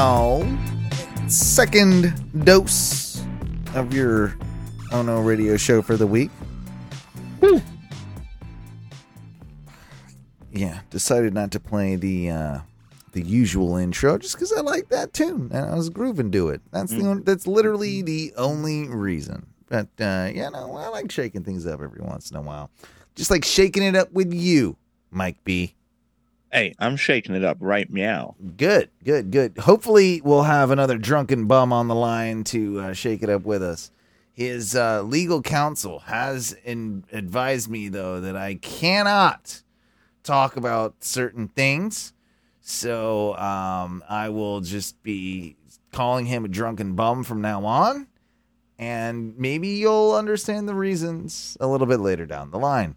You know, second dose of your Oh No radio show for the week. Yeah, decided not to play the uh, the usual intro just because I like that tune and I was grooving to it. That's the only, that's literally the only reason. But uh, yeah, no, I like shaking things up every once in a while, just like shaking it up with you, Mike B. Hey, I'm shaking it up right meow. Good, good, good. Hopefully, we'll have another drunken bum on the line to uh, shake it up with us. His uh, legal counsel has in- advised me, though, that I cannot talk about certain things. So um, I will just be calling him a drunken bum from now on. And maybe you'll understand the reasons a little bit later down the line.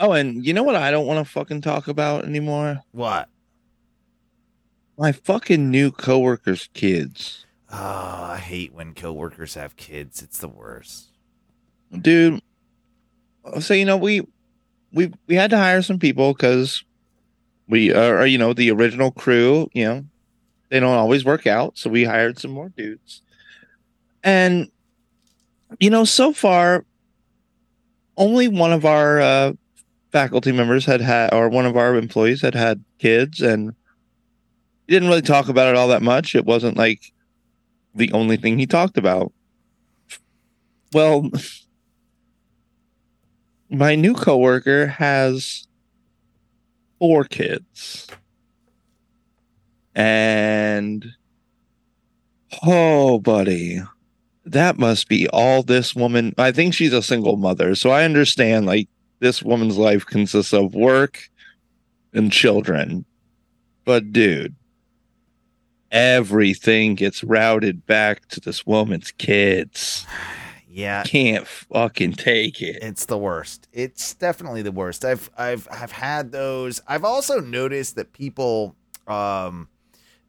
Oh, and you know what I don't want to fucking talk about anymore? What? My fucking new coworkers' kids. Oh, I hate when coworkers have kids. It's the worst. Dude, so you know, we we we had to hire some people because we are you know the original crew, you know, they don't always work out, so we hired some more dudes. And you know, so far only one of our uh faculty members had had, or one of our employees had had kids, and he didn't really talk about it all that much. It wasn't like the only thing he talked about. Well, my new coworker has four kids, and oh, buddy. That must be all this woman. I think she's a single mother, so I understand like this woman's life consists of work and children. But dude, everything gets routed back to this woman's kids. Yeah, Can't fucking take it. it's the worst. It's definitely the worst. I've I've I've had those. I've also noticed that people um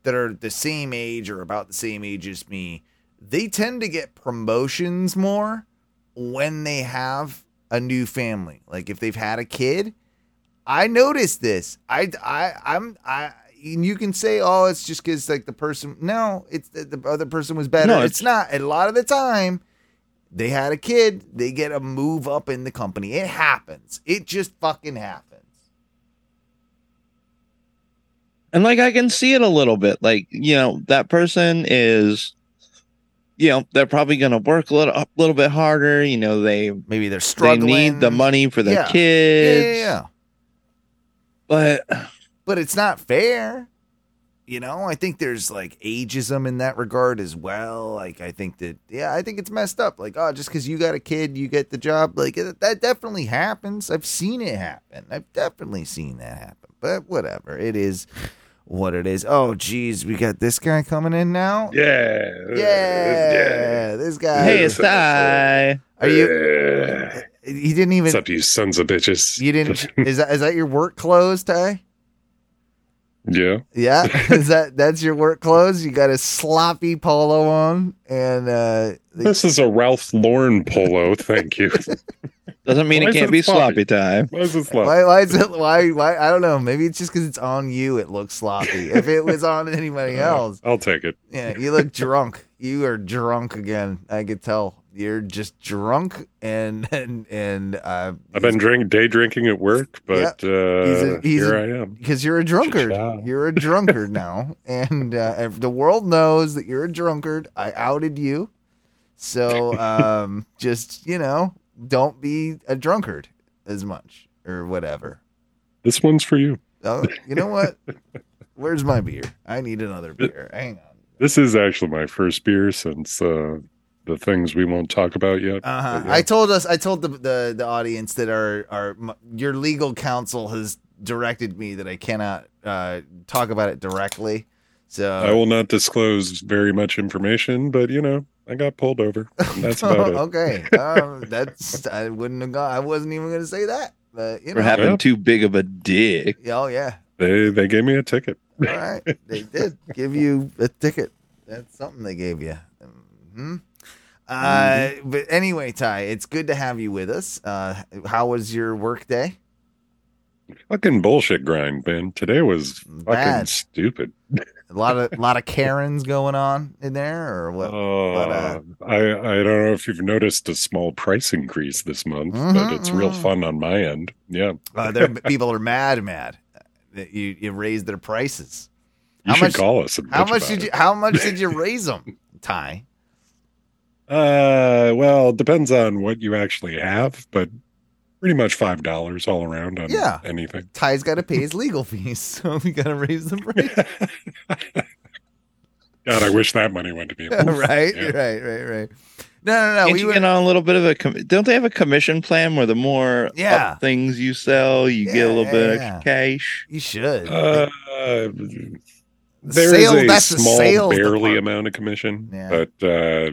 that are the same age or about the same age as me, they tend to get promotions more when they have a new family. Like if they've had a kid, I noticed this. I I I'm I and you can say, oh, it's just because like the person. No, it's the, the other person was better. No, it's, it's- not. And a lot of the time, they had a kid. They get a move up in the company. It happens. It just fucking happens. And like I can see it a little bit. Like, you know, that person is you know, they're probably gonna work a little a little bit harder. You know, they Maybe they're struggling. they need the money for their Yeah. Yeah, kids. yeah, yeah. But but it's not fair. You know, I think there's like ageism in that regard as well. Like, I think that, yeah, I think it's messed up. Like, oh, just because you got a kid, you get the job. Like, that definitely happens. I've seen it happen. I've definitely seen that happen. But whatever. It is what it is. Oh, geez, we got this guy coming in now. Yeah. Yeah, this guy. hey, it's Ty. Are you? Yeah. He didn't even. What's up, you sons of bitches? You didn't. Is that is that your work clothes, Ty? Yeah. Yeah, is that that's your work clothes? You got a sloppy polo on, and uh, the- This is a Ralph Lauren polo. Thank you. Doesn't mean Why it is can't it be sloppy? sloppy time. Why is this sloppy? why why is it why why I don't know. Maybe it's just because it's on you. It looks sloppy. if it was on anybody else, I'll take it. yeah, you look drunk. You are drunk again. I could tell you're just drunk, and and and uh, I've been drink day drinking at work, but He's uh, a- he's here a- I am. because you're a drunkard. Cha-cha. You're a drunkard now, and uh, the world knows that you're a drunkard. I outed you, so um, just you know, don't be a drunkard as much or whatever. This one's for you. Oh, you know what? Where's my beer? I need another beer. Hang on. This is actually my first beer since uh, the things we won't talk about yet. Uh-huh. Yeah. I told us. I told the, the the audience that our our your legal counsel has directed me that I cannot uh, talk about it directly. So I will not disclose very much information, but you know, I got pulled over. That's about it. okay, um, that's I wouldn't have gone. I wasn't even going to say that, but you For know. having Yeah. too big of a dick. Oh yeah, They they gave me a ticket. all right. they did give you a ticket. That's something they gave you. Hmm Uh, but anyway, Ty, it's good to have you with us. Uh, how was your work day? Fucking bullshit grind, man. Today was fucking Bad. stupid. A lot of a lot of Karens going on in there, or what? Uh, uh, I I don't know if you've noticed a small price increase this month, Mhm, but it's real mhm. fun on my end. Yeah, Uh, there, people are mad, mad that you you raised their prices. you How should much- call us. And How much about did you? How much did you raise them, Ty? Uh, well, it depends on what you actually have, but pretty much five dollars all around on Yeah. anything. Ty's got to pay his legal fees, so we got to raise the price. God, I wish that money went to me. right, Yeah. right, right, right. No, no, no. Can't we you were, get on a little bit of a com- don't they have a commission plan where the more Yeah. things you sell, you get a little yeah, bit of yeah. extra cash? you should. Uh, The there is sale- a that's the small, sales barely department. amount of commission, Yeah. but uh,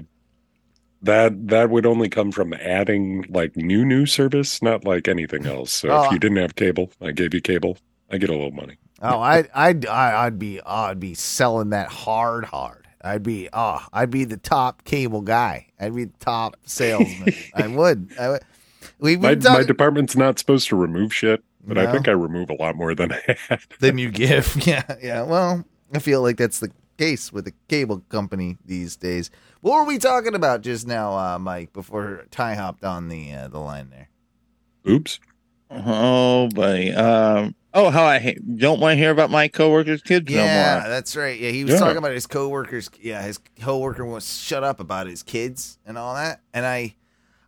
that that would only come from adding like new new service, not like anything else. So Oh, if ah. you didn't have cable, I gave you cable, I get a little money. Oh, I'd, I'd, I- I'd be, oh, I'd be selling that hard, hard. I'd be, oh, I'd be the top cable guy. I'd be the top salesman. I would. I would. We've My my department's not supposed to remove shit, but No. I think I remove a lot more than I had. Then you give. Yeah, yeah. Well, I feel like that's the case with the cable company these days. What were we talking about just now, uh, Mike? Before Ty hopped on the uh, the line there. Oops. Oh, buddy. Um, oh, how I ha- don't want to hear about my coworkers' kids Yeah, no more. that's right. Yeah, he was Yeah. talking about his coworkers. Yeah, his coworker was shut up about his kids and all that. And I,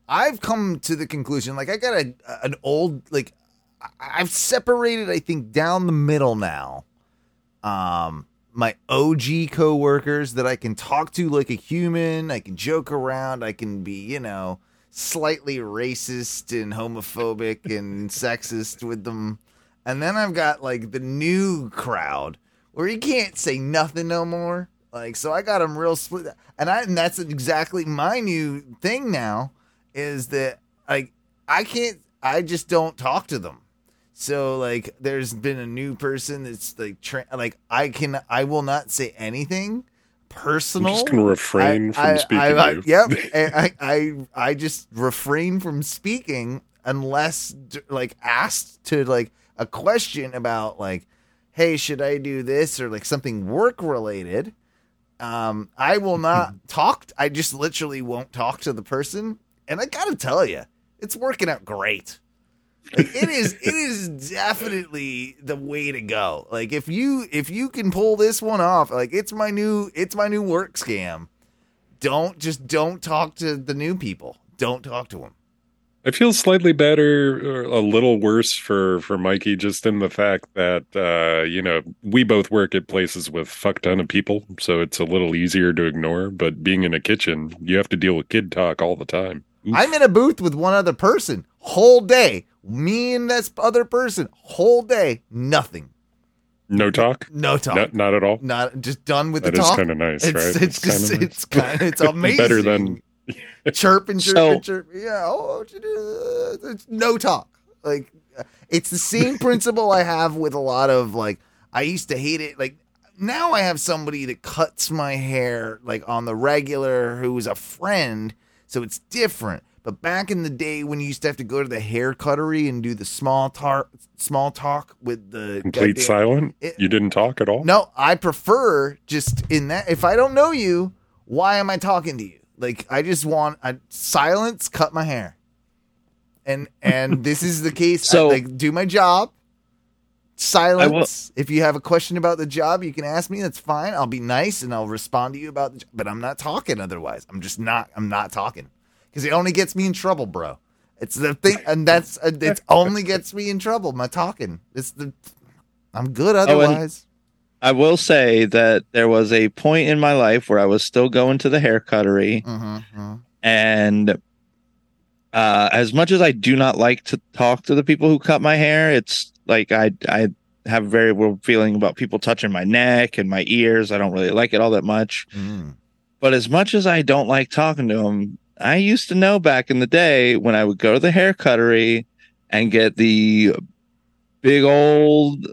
I've come to the conclusion. Like, I got a an old like, I- I've separated. I think down the middle now. Um, my OG coworkers that I can talk to like a human. I can joke around. I can be, you know, slightly racist and homophobic and sexist with them. And then I've got like the new crowd where you can't say nothing no more. Like so I got them real split and I and that's exactly my new thing now is that like I can't I just don't talk to them. So like there's been a new person that's like tra- like I can I will not say anything I'm personal. just gonna refrain I- from I- speaking. I, I. Yep. I, I I just refrain from speaking unless like asked to like a question about like, hey, should I do this or like something work related. Um, I will not talk. I just literally won't talk to the person, and I gotta tell you, it's working out great. Like, it is it is definitely the way to go. Like if you if you can pull this one off, like it's my new it's my new work scam. Don't just don't talk to the new people. Don't talk to them. I feel slightly better, or a little worse for for Mikey, just in the fact that uh, you know we both work at places with fuck ton of people, so it's a little easier to ignore. But being in a kitchen, you have to deal with kid talk all the time. Oof. I'm in a booth with one other person whole day. Me and this other person whole day. Nothing. no talk, No talk. not not at all. Not just done with That the talk. kind of nice, it's, right? it's just kinda it's kind of it's amazing. Better than chirping, chirping, So- chirp. Yeah. Oh, oh do? It's no talk. Like it's the same principle I have with a lot of like. I used to hate it. Like now I have somebody that cuts my hair like on the regular who is a friend, so it's different. But back in the day when you used to have to go to the hair cuttery and do the small talk, small talk with the complete goddamn- silent. It- you didn't talk at all. no, I prefer just in that. If I don't know you, why am I talking to you? Like I just want a silence, cut my hair, and and this is the case. So- I, like do my job. Silence. If you have a question about the job, you can ask me. That's fine. I'll be nice and I'll respond to you about the. job. But I'm not talking otherwise. I'm just not. I'm not talking because it only gets me in trouble, bro. It's the thing, and that's uh, it. Only gets me in trouble. My talking. It's the. I'm good and- otherwise. I will say that there was a point in my life where I was still going to the hair cuttery, Mm-hmm. and uh, as much as I do not like to talk to the people who cut my hair, it's like I I have a very weird feeling about people touching my neck and my ears. I don't really like it all that much. Mm. But as much as I don't like talking to them, I used to know back in the day when I would go to the hair cuttery and get the big old,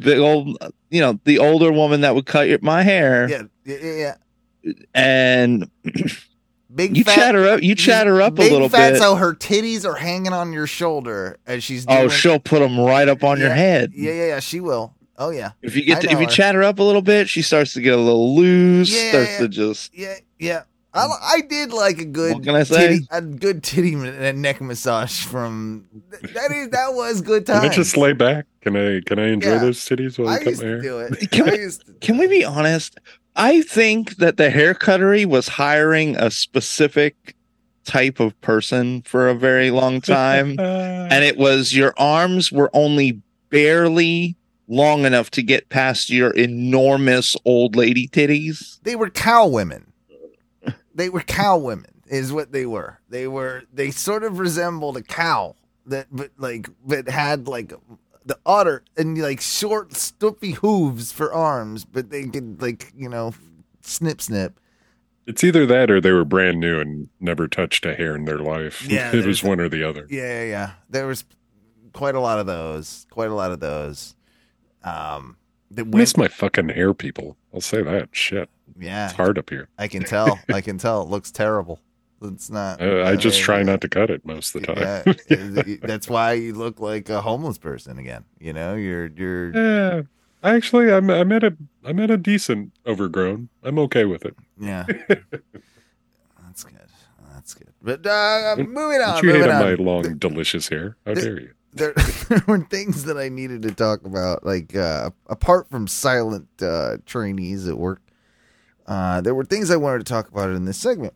big old, you know, the older woman that would cut your, my hair Yeah, yeah, yeah, yeah. and big You fat, chat her up. You chat her up a little fat, bit. So her titties are hanging on your shoulder as she's. Oh, doing, oh, she'll put them right up on your head. Yeah, yeah, yeah. She will. Oh yeah, If you get to, if you her. chat her up a little bit, she starts to get a little loose. Yeah, starts yeah. to just. yeah, yeah. I, I did like a good. What can I say? Titty, a good titty and neck massage from. That is that was good time. Can. I just lay back? Can I can I enjoy Yeah. those titties while I, I cut used my to hair? do it. Can we- to- Can we be honest? I think that the hair cuttery was hiring a specific type of person for a very long time. and it was your arms were only barely long enough to get past your enormous old lady titties. they were cow women. They were cow women, is what they were. They were. They sort of resembled a cow that, but like, but had like the udder and like short, stumpy hooves for arms, but they could like you know snip snip. It's either that or they were brand new and never touched a hair in their life. Yeah, it was one or the other. Yeah, yeah, yeah. There was quite a lot of those. Quite a lot of those. Um, that I went. miss my fucking hair, people. I'll say that. Shit, Yeah, it's hard up here. I can tell. I can tell. It looks terrible. It's not. I, I just uh, try not to cut it most of the time. Yeah, that's why you look like a homeless person again. You know, you're you're Yeah, actually, I'm I'm at a I'm at a decent overgrown. I'm okay with it. yeah. That's good. That's good. But uh, moving on. Don't you hate moving on my long, delicious hair? How the- dare you? There, there were things that I needed to talk about, like uh, apart from silent uh, trainees at work. Uh, there were things I wanted to talk about in this segment,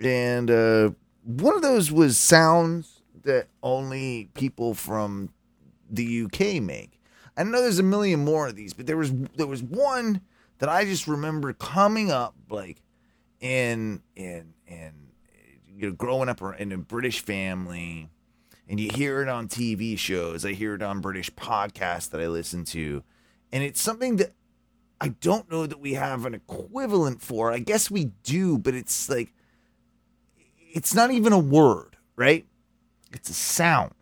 and uh, one of those was sounds that only people from the UK make. I know there's a million more of these, but there was there was one that I just remember coming up like in in in you know growing up in a British family, and you hear it on TV shows. I hear it on British podcasts that I listen to, and it's something that I don't know that we have an equivalent for. I guess we do, but it's like it's not even a word, right? It's a sound.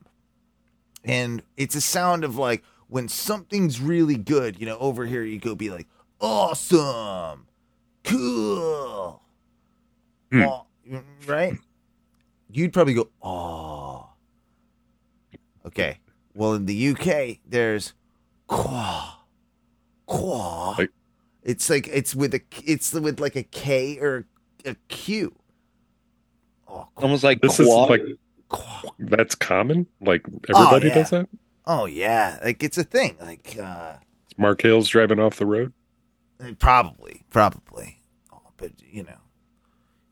And it's a sound of like when something's really good, you know, over here you go be like, awesome, cool, Hmm. aw- right? You'd probably go, oh. Okay. Well, in the UK, there's qua, qua. Like- it's like it's with a it's with like a K or a Q. Oh, qua, Almost like This quad. is like qua. that's common. Like everybody yeah. does that. Oh yeah, like it's a thing. Like uh Mark Hale's driving off the road. probably, probably. Oh, but you know,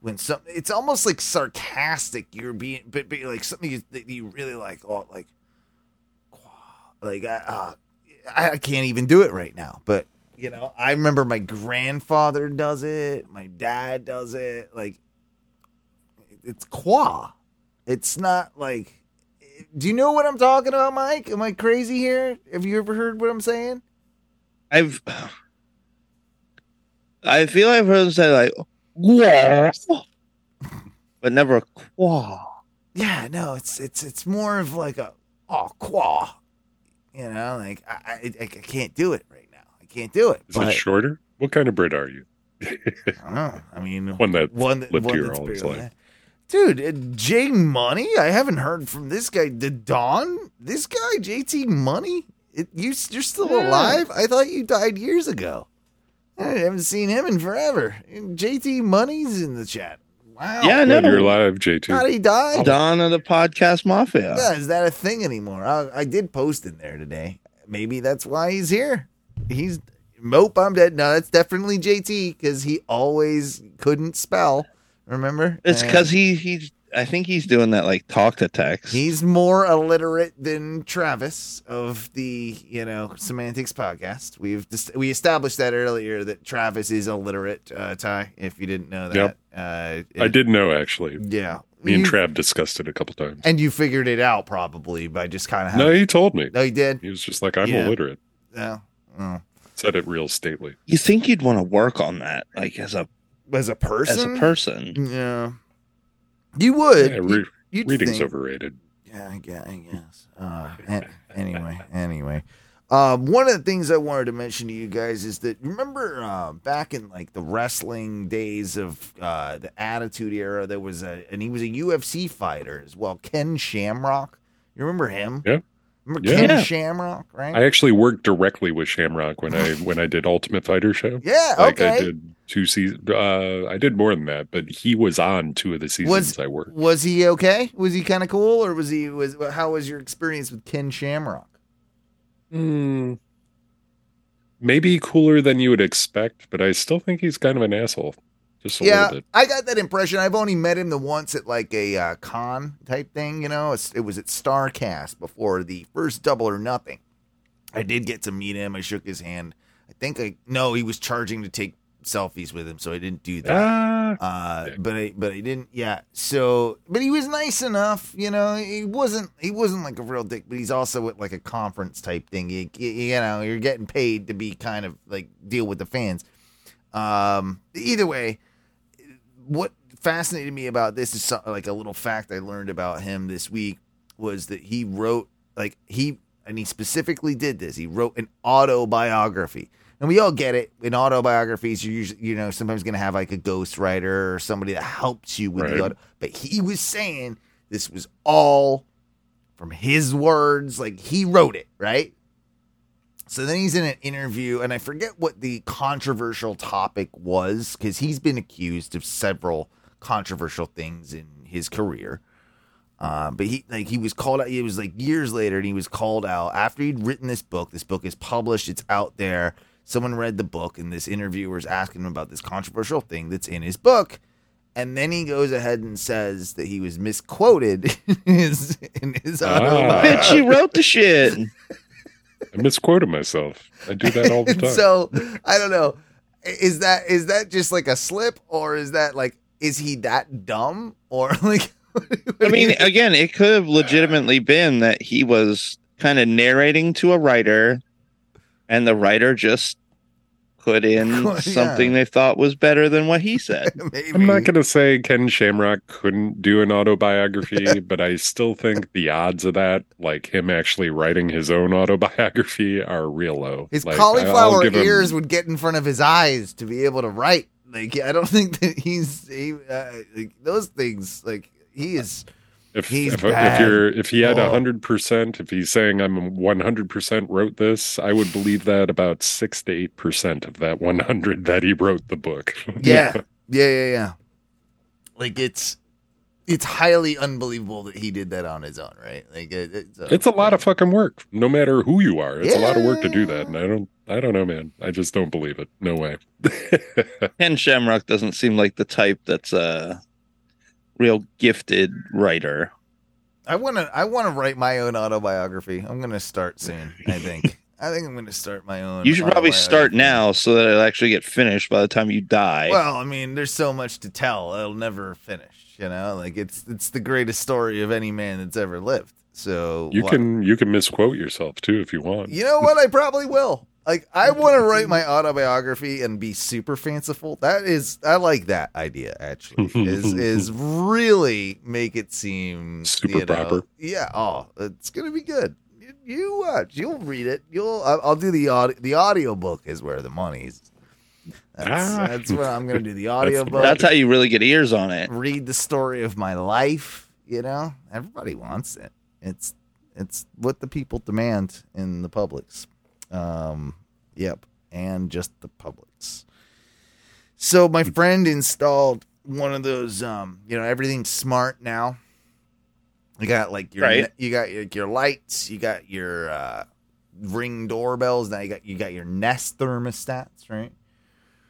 when some, it's almost like sarcastic. You're being, but, but like something you, that you really like. Oh, like, like I, uh, I, I can't even do it right now. But you know, I remember my grandfather does it. My dad does it. Like, it's qua. It's not like. Do you know what I'm talking about, Mike? Am I crazy here? Have you ever heard what I'm saying? I've I feel I've heard them say like "Wah," but never a quah. Yeah, no, it's it's it's more of like a oh qua, you know, like I I, I can't do it right now. I can't do it. Is but it shorter? What kind of Brit are you? I don't know. I mean, One that one that lived one here all his life. that. Dude, uh, J Money. I haven't heard from this guy. The Don, this guy JT Money. It, you you're still Yeah. alive? I thought you died years ago. I haven't seen him in forever. JT Money's in the chat. Wow. Yeah, no. Glad you're alive, JT. How did he die? Dawn of the podcast mafia. Yeah, is that a thing anymore? I, I did post in there today. Maybe that's why he's here. He's mope. I'm dead. No, that's definitely JT because he always couldn't spell. Remember? It's because he he's I think he's doing that like talk to text. he's more illiterate than Travis of the you know semantics podcast. We've dis- we established that earlier that Travis is illiterate. Uh, Ty, if you didn't know that, Yep. uh, I did know actually. Yeah, Me and You- Trav discussed it a couple times. and you figured it out probably by just kind of No, he told me. no, he did. He was just like, I'm Yeah. illiterate. Yeah. oh. Said it real stately. you think you'd want to work on that, like as a as a person? as a person. Yeah, you would. Yeah, re- You'd reading's think- overrated. Yeah, I guess. I guess. Uh, an- anyway, anyway. Um, one of the things I wanted to mention to you guys is that remember uh, back in like the wrestling days of uh, the Attitude Era, there was a and he was a UFC fighter as well, Ken Shamrock. You remember him? Yeah. Remember Yeah. Ken Shamrock, right? I actually worked directly with Shamrock when I when I did Ultimate Fighter show. yeah. Like okay. I did two seasons. Uh, I did more than that, but he was on two of the seasons Was- I worked. Was he okay? Was he kind of cool, or was he was how was your experience with Ken Shamrock? Hmm. maybe cooler than you would expect, but I still think he's kind of an asshole. Just a yeah, little bit. I got that impression. I've only met him the once at like a uh, con type thing, you know. It's, it was at Starrcast before the first Double or Nothing. I did get to meet him. I shook his hand. I think I no, he was charging to take selfies with him, so I didn't do that. Ah, Uh, but I, but I didn't. Yeah. So, but he was nice enough. You know, he wasn't. He wasn't like a real dick. But he's also at like a conference type thing. You, you, you know, you're getting paid to be kind of like deal with the fans. Um. Either way, what fascinated me about this is some, like a little fact I learned about him this week was that he wrote like he and he specifically did this. He wrote an autobiography. And we all get it. In autobiographies, you're usually, you know, sometimes going to have like a ghostwriter or somebody that helps you with the Right. auto. But he was saying this was all from his words. Like he wrote it, right? So then he's in an interview, and I forget what the controversial topic was because he's been accused of several controversial things in his career. Uh, but he like he was called out. It was like years later, and he was called out after he'd written this book. This book is published. It's out there. Someone read the book, and this interviewer is asking him about this controversial thing that's in his book. And then he goes ahead and says that he was misquoted in his in his Ah. Bitch, you wrote the shit. I misquoted myself. I do that all the time. so I don't know. Is that is that just like a slip, or is that like is he that dumb, or like? I mean, again, it could have legitimately been that he was kind of narrating to a writer, and the writer just put in Yeah. something they thought was better than what he said. maybe. I'm not going to say Ken Shamrock couldn't do an autobiography, but I still think the odds of that, like him actually writing his own autobiography, are real low. His Like, cauliflower give him- ears would get in front of his eyes to be able to write. Like I don't think that he's he, uh, like, those things. Like he is. If, he's if, if bad. you're if he had Oh. a hundred percent, if he's saying I'm one hundred percent wrote this, I would believe that about six to eight percent of that one hundred that he wrote the book. Yeah, yeah, yeah, yeah. Like it's it's highly unbelievable that he did that on his own, right? Like it, it's, It's a lot of fucking work, no matter who you are. It's a lot of work to do that, and I don't, I don't know, man. I just don't believe it. No way. Ken Shamrock doesn't seem like the type that's a real gifted writer. I want to. I want to write my own autobiography. I'm going to start soon. I think. I think I'm going to start my own. You should probably start now so that it'll actually get finished by the time you die. Well, I mean, there's so much to tell. It'll never finish. You know, like it's it's the greatest story of any man that's ever lived. So You why- can, you can misquote yourself too if you want. You know what? I probably will. Like, I want to write my autobiography and be super fanciful. That is, I like that idea. Actually, is is really make it seem Super you know- proper. Yeah. Oh, it's gonna be good. You, you watch. You'll read it. You'll. I'll, I'll do the audio. The audio book is where the money's. That's, Ah. that's what I'm gonna do. The audio book. that's how you really get ears on it. read the story of my life. You know, everybody wants it. It's it's what the people demand in the publics. Um, yep, and just the publics. So my friend installed one of those. Um, you know, everything's smart now. You got like your Right. you got your, your lights. You got your uh, ring doorbells. Now you got you got your Nest thermostats, right?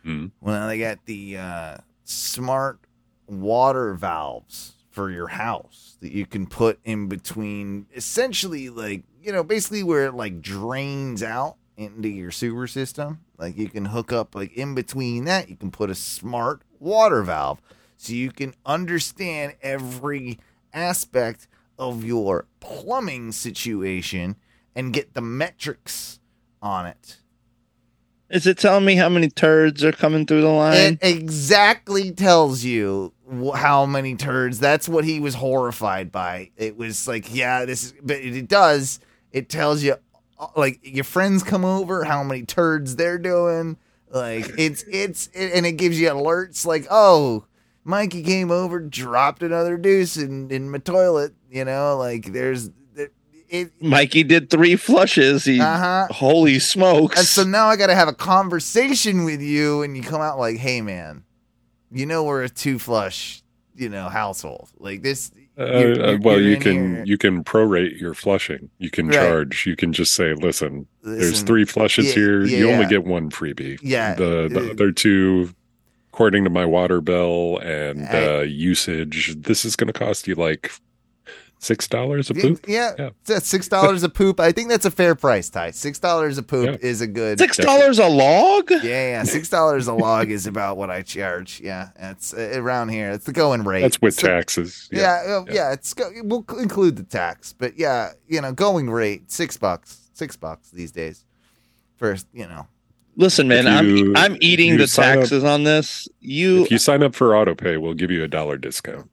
Mm. Well, they got the uh, smart water valves for your house that you can put in between, essentially, like, you know, basically where it like drains out into your sewer system. Like, you can hook up, like, in between that, you can put a smart water valve so you can understand every aspect of your plumbing situation and get the metrics on it. Is it telling me how many turds are coming through the line? It exactly tells you how many turds. That's what he was horrified by. It was like, yeah, this is, but it does. It tells you like your friends come over, how many turds they're doing. Like it's it's and it gives you alerts like, oh, Mikey came over, dropped another deuce in in my toilet. You know, like there's it. Mikey did three flushes. He Uh huh. holy smokes. And so now I got to have a conversation with you, and you come out like, "Hey, man, you know we're a two flush, you know, household. Like this, Uh, You're- uh, you're- well, you can you can prorate your flushing. You can Right. charge. You can just say, "Listen, there's three flushes yeah, here. yeah, you only get one freebie. Yeah, the the uh, other two, according to my water bill and I- uh, usage, this is going to cost you like six dollars a poop. Yeah, Yeah. that's six dollars a poop. I think that's a fair price, Ty. Six dollars a poop Yeah. is a good. Six dollars a log? Yeah, yeah, six dollars a log is about what I charge. Yeah, it's uh, around here. It's the going rate. That's with So- taxes. Yeah, yeah, yeah. yeah. It's go- we'll include the tax, but yeah, you know, going rate six bucks, six bucks these days. First, you know, Listen, man, you- I'm I'm eating the sign up- taxes on this. You, If you sign up for AutoPay, we'll give you a dollar discount.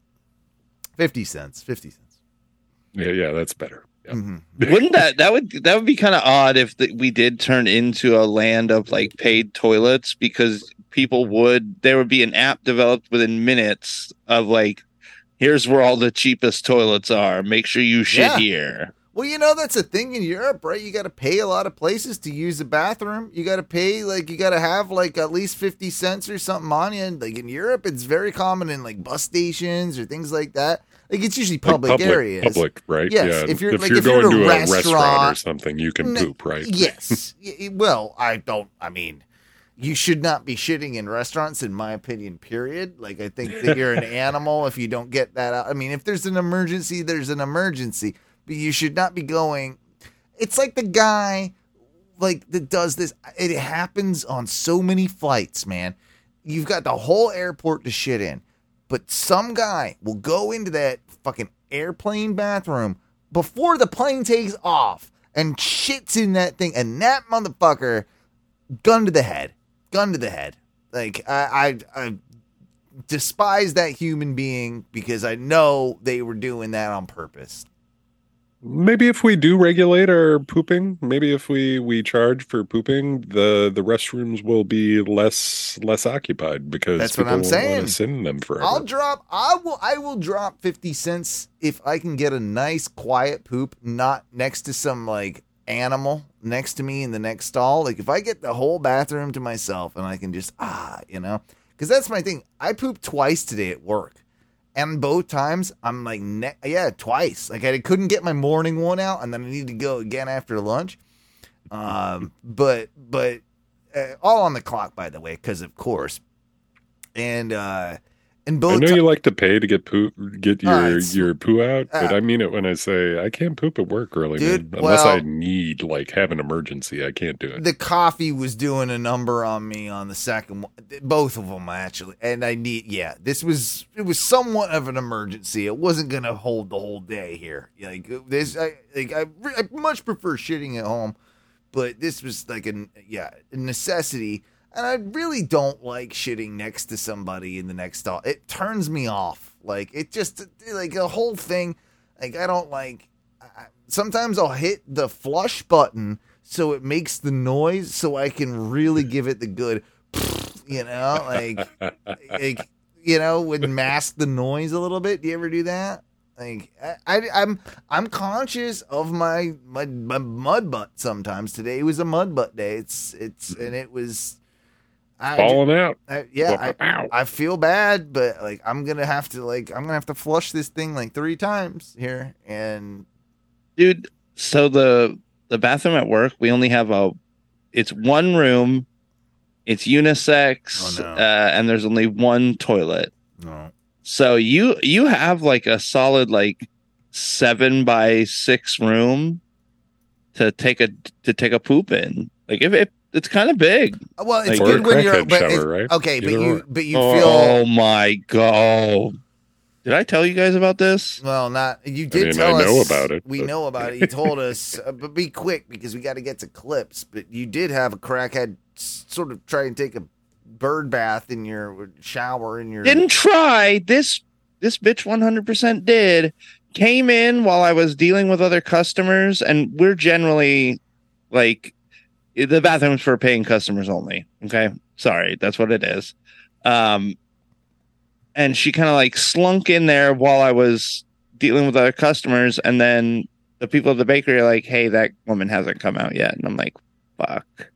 fifty cents, fifty cents. Yeah, yeah, that's better. Yeah. hmm wouldn't that that would that would be kind of odd if the, we did turn into a land of like paid toilets because people would there would be an app developed within minutes of like here's where all the cheapest toilets are make sure you shit Yeah. here Well, you know that's a thing in Europe, right? You got to pay a lot of places to use the bathroom. You got to pay like you got to have like at least fifty cents or something on you. And, Like in Europe, it's very common in like bus stations or things like that. Like it's usually Like public, areas. Public, right? Yes, Yeah. if you're- if like, you're if you're going to a restaurant or something, you can N- poop, right? Yes. Well, I don't. I mean, you should not be shitting in restaurants, in my opinion. Period. Like I think that you're an animal if you don't get that out. I mean, if there's an emergency, there's an emergency, but you should not be going. It's like the guy, like that does this. It happens on so many flights, man. You've got the whole airport to shit in, but some guy will go into that fucking airplane bathroom before the plane takes off and shits in that thing, and that motherfucker, gun to the head, gun to the head. Like I, I, I despise that human being because I know they were doing that on purpose. Maybe if we do regulate our pooping, maybe if we we charge for pooping, the the restrooms will be less less occupied because That's what I'm saying. in them forever. I'll drop. I will. I will drop fifty cents if I can get a nice quiet poop, not next to some like animal next to me in the next stall. Like if I get the whole bathroom to myself and I can just ah, you know, because that's my thing. I pooped twice today at work, and both times I'm like, ne- yeah, twice. Like I couldn't get my morning one out, and then I need to go again after lunch. Um, but but uh, all on the clock, by the way, because of course. And uh, and I know ti- you like to pay to get poo get Uh, your it's- your poo out, but uh, I mean it when I say I can't poop at work early, Dude, man. Unless I need like have an emergency, I can't do it. the coffee was doing a number on me on the second one both of them actually and i need yeah this was it was somewhat of an emergency it wasn't gonna hold the whole day here like this i like i, I much prefer shitting at home but this was like a yeah a necessity and i really don't like shitting next to somebody in the next stall it turns me off like it just like the whole thing like i don't like I, sometimes i'll hit the flush button so it makes the noise so I can really give it the good, you know, like, like you know, would mask the noise a little bit. Do you ever do that? Like I, I I'm I'm conscious of my, my my mud butt sometimes. Today was a mud butt day. It's it's and it was I, Falling out. I yeah, I, I feel bad, but like I'm gonna have to like I'm gonna have to flush this thing like three times here, and dude so the the bathroom at work we only have a it's one room it's unisex Oh, no. uh, and there's only one toilet no, so you you have like a solid like seven by six room to take a to take a poop in like if it it's kind of big well, it's Like- good when you're but shower, right? okay, but you or. but you feel oh my god did i tell you guys about this Well, not you did mean, tell I know us. about it, We but- know about it. You told us, uh, but be quick because we got to get to clips. But you did have a crackhead sort of try and take a bird bath in your shower in your. didn't try this this bitch 100% did came in while i was dealing with other customers and we're generally like the bathroom's for paying customers only. Okay, sorry, that's what it is. Um, and she kind of like slunk in there while I was dealing with other customers, and then the people at the bakery are like, "Hey, that woman hasn't come out yet," and I'm like, "Fuck."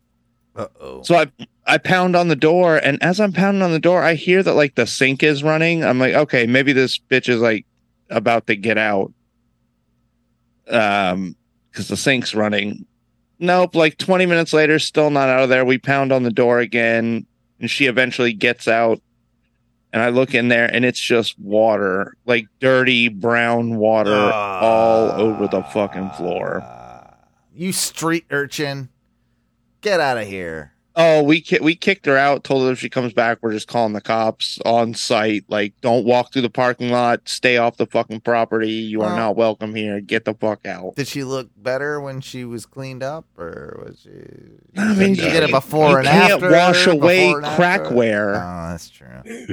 Uh oh. So I I pound on the door, and as I'm pounding on the door, I hear that like the sink is running. I'm like, okay, maybe this bitch is like about to get out. Um, because the sink's running. Nope, like 20 minutes later, still not out of there. We pound on the door again, and she eventually gets out. And I look in there, and it's just water, like dirty brown water, all over the fucking floor. Ah, you street urchin. Get out of here. Oh, we ki- we kicked her out. Told her if she comes back, we're just calling the cops on site. Like, don't walk through the parking lot. Stay off the fucking property. You are Well- not welcome here. Get the fuck out. Did she look better when she was cleaned up, or was she? I mean, Did you get a you- before you and can't after. wash away and after? crackware. Oh, that's true.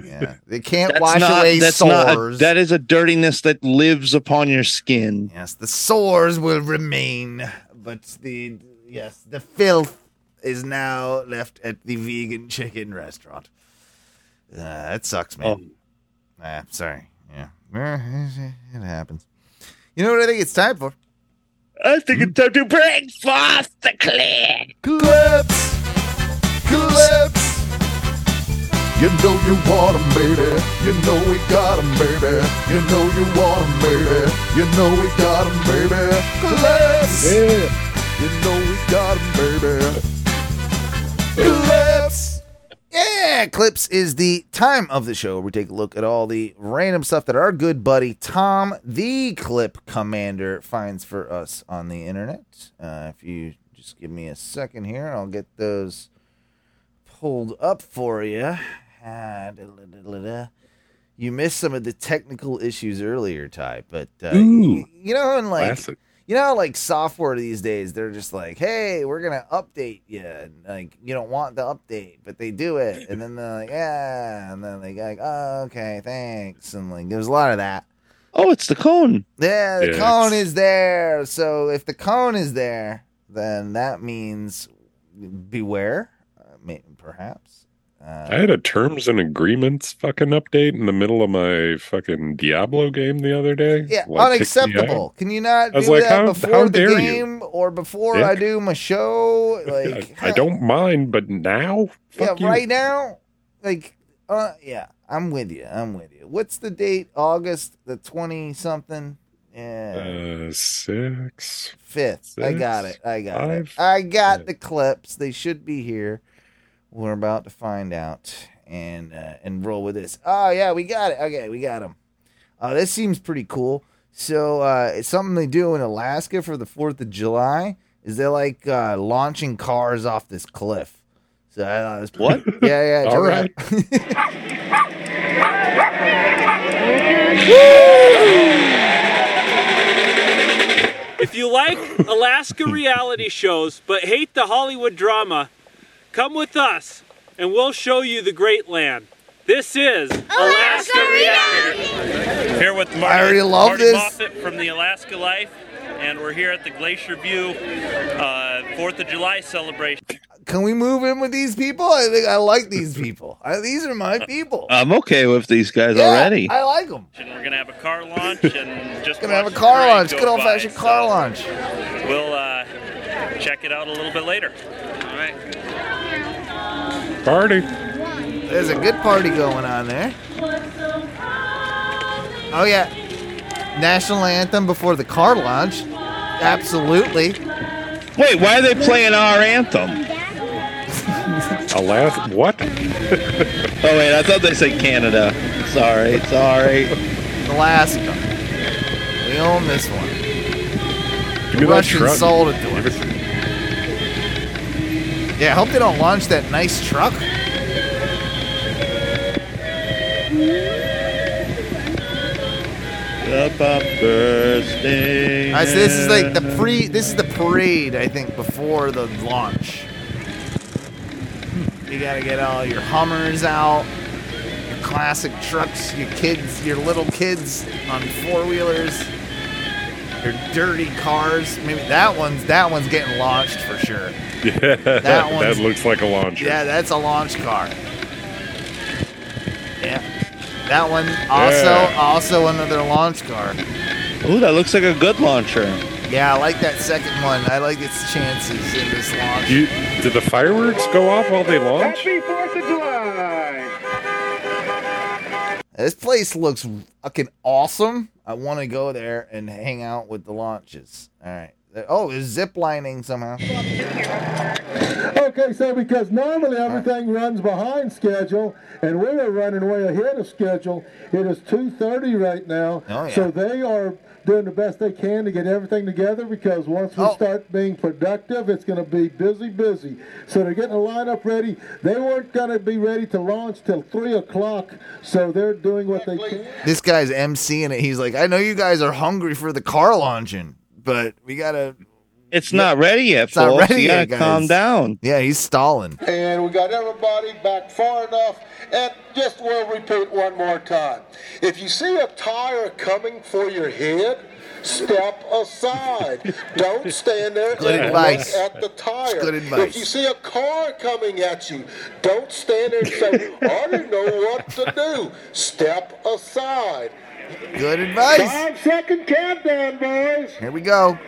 Yeah, they can't That's wash not. away That's not. A, sores. that is a dirtiness that lives upon your skin. yes, the sores will remain, but the yes, the filth is now left at the vegan chicken restaurant. Uh, that sucks, man. Ah, sorry. Yeah, it happens. You know what I think it's time for? I think it's time to bring forth the click. Clips! Clips! You know you want 'em, baby. You know we got 'em, baby. You know you want 'em, baby. You know we got 'em, baby. Clips. You know we got 'em, baby. Clips. Yeah, Clips is the time of the show where we take a look at all the random stuff that our good buddy Tom, the Clip Commander, finds for us on the internet. Uh, if you just give me a second here, I'll get those pulled up for you. Ah, da-da-da-da-da. You missed some of the technical issues earlier, Ty, but uh, Ooh. y- you know, and like Classic. You know, how, like software these days, they're just like, "Hey, we're gonna update you," and like you don't want the update, but they do it, and then they're like, "Yeah," and then they go like, "Oh, okay, thanks," and like there's a lot of that. Oh, it's the cone. Yeah, the Yeah, cone it's- is there, so if the cone is there, then that means beware, uh, may- perhaps. Uh, I had a terms and agreements fucking update in the middle of my fucking Diablo game the other day. Yeah, Like, kicked me out. unacceptable. Can you not do like, that how- before how the dare you? game or before Dick. I do my show? Like, I, I don't mind, but now, yeah, you. right now, like, uh, yeah, I'm with you. I'm with you. What's the date? August the twenty something. Yeah, Uh, six. fifth. I got it. I got five, it. I got yeah. the clips. They should be here. We're about to find out and uh, and roll with this. Oh yeah, we got it. Okay, we got them. Uh, this seems pretty cool. So uh, it's something they do in Alaska for the Fourth of July. Is they're like uh, launching cars off this cliff. So I thought it was What? Yeah, yeah. All check it out. If you like Alaska reality shows but hate the Hollywood drama, come with us and we'll show you the great land. This is Alaska, Reality. Here with Marty, I already love Marty this. Moffat from the Alaska Life, and we're here at the Glacier View uh, Fourth of July celebration. Can we move in with these people? I think I like these people. I, these are my people. I'm okay with these guys Yeah, already. I like them. And we're gonna have a car launch and just Gonna have a car launch. go Good old by, fashioned car so launch. We'll uh, check it out a little bit later. All right. Party. There's a good party going on there. Oh yeah, national anthem before the car launch. Absolutely. Wait, why are they playing our anthem? Alas, what? Oh wait, I thought they said Canada. Sorry, sorry. Alaska. We own this one. Give me that Russians truck. sold it to us. Yeah, I hope they don't launch that nice truck. Bursting. All right, so this is like the pre. This is the parade, I think, before the launch. Hmm. You gotta get all your Hummers out, your classic trucks, your kids, your little kids on four wheelers. your dirty cars. Maybe that one's that one's getting launched for sure. Yeah, That that, looks like a launcher. Yeah, that's a launch car. Yeah. That one also Yeah. also another launch car. Ooh, that looks like a good launcher. Yeah, I like that second one. I like its chances in this launch. You, did the fireworks go off while they launch? This place looks fucking awesome. I want to go there and hang out with the launches. All right. Oh, it's zip lining somehow. Okay, so because normally everything runs behind schedule, and we are running way ahead of schedule. It is 2:30 right now, Oh, yeah. so they are doing the best they can to get everything together. Because once we Oh. start being productive, it's going to be busy, busy. So they're getting a lineup ready. They weren't going to be ready to launch till three o'clock, so they're doing what they can. This guy's emceeing it. He's like, I know you guys are hungry for the car launching, but we gotta. It's not ready yet, It's not folks. ready you gotta guys. calm down. Yeah, he's stalling. And we got everybody back far enough. And just we'll repeat one more time. If you see a tire coming for your head, step aside. Don't stand there Good and advice. look at the tire. good advice. If you see a car coming at you, don't stand there and say, I don't know what to do. Step aside. Good advice. Five second countdown, boys. Here we go.